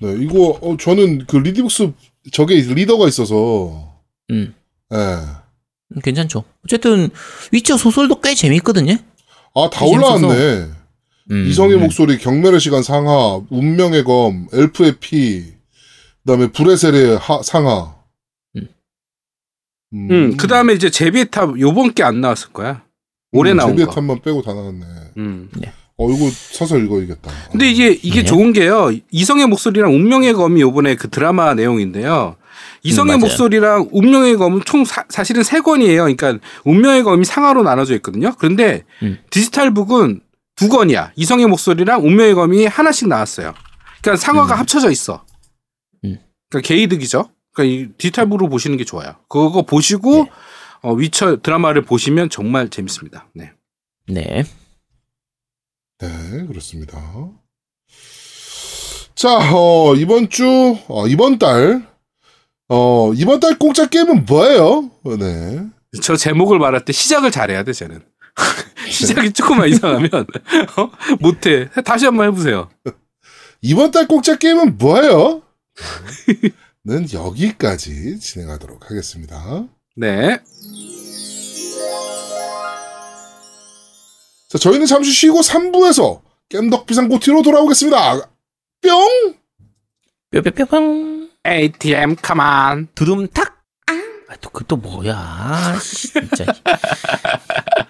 S3: 네, 이거, 어, 저는 그 리디북스, 저게 리더가 있어서,
S1: 음.
S3: 예.
S1: 음, 괜찮죠. 어쨌든 위쳐 소설도 꽤 재밌거든요.
S3: 아, 다. 올라왔네.
S1: 음,
S3: 이성의
S1: 음.
S3: 목소리, 경멸의 시간 상하, 운명의 검, 엘프의 피, 그 다음에 불의 세례 상하.
S1: 음.
S5: 음, 그 다음에 이제 제비의 탑 요번 게 안 나왔을 거야. 올해
S3: 음,
S5: 나온
S3: 제비의
S5: 거.
S3: 탑만 빼고 다 나왔네.
S5: 음.
S3: 어, 이거 사서 읽어야겠다.
S5: 근데 이게 이게
S1: 네.
S5: 좋은 게요. 이성의 목소리랑 운명의 검이 요번에 그 드라마 내용인데요. 이성의
S1: 음.
S5: 목소리랑 운명의 검은 총 사, 실은 세 권이에요. 그러니까 운명의 검이 상하로 나눠져 있거든요. 그런데
S1: 음.
S5: 디지털 북은 두 권이야. 이성의 목소리랑 운명의 검이 하나씩 나왔어요. 그러니까 상하가
S1: 음.
S5: 합쳐져 있어.
S1: 음.
S5: 그러니까 게이득이죠. 그러니까 이 디지털 북으로 보시는 게 좋아요. 그거 보시고
S1: 네.
S5: 어, 위쳐 드라마를 보시면 정말 재밌습니다. 네.
S1: 네.
S3: 네, 그렇습니다. 자, 어, 이번 주, 어, 이번 달, 어, 이번 달 공짜 게임은 뭐예요? 네.
S5: 저 제목을 말할 때 시작을 잘해야 돼, 쟤는. 시작이 조금만 이상하면 어? 못해. 다시 한번 해보세요.
S3: 이번 달 공짜 게임은 뭐예요? 는 여기까지 진행하도록 하겠습니다.
S5: 네.
S3: 자, 저희는 잠시 쉬고 3부에서 겜덕 비상 고티로 돌아오겠습니다. 뿅!
S1: 뿅뿅뿅뿅.
S5: ATM 가만.
S1: 두둠탁. 아, 또, 그 또 뭐야. 씨, 진짜.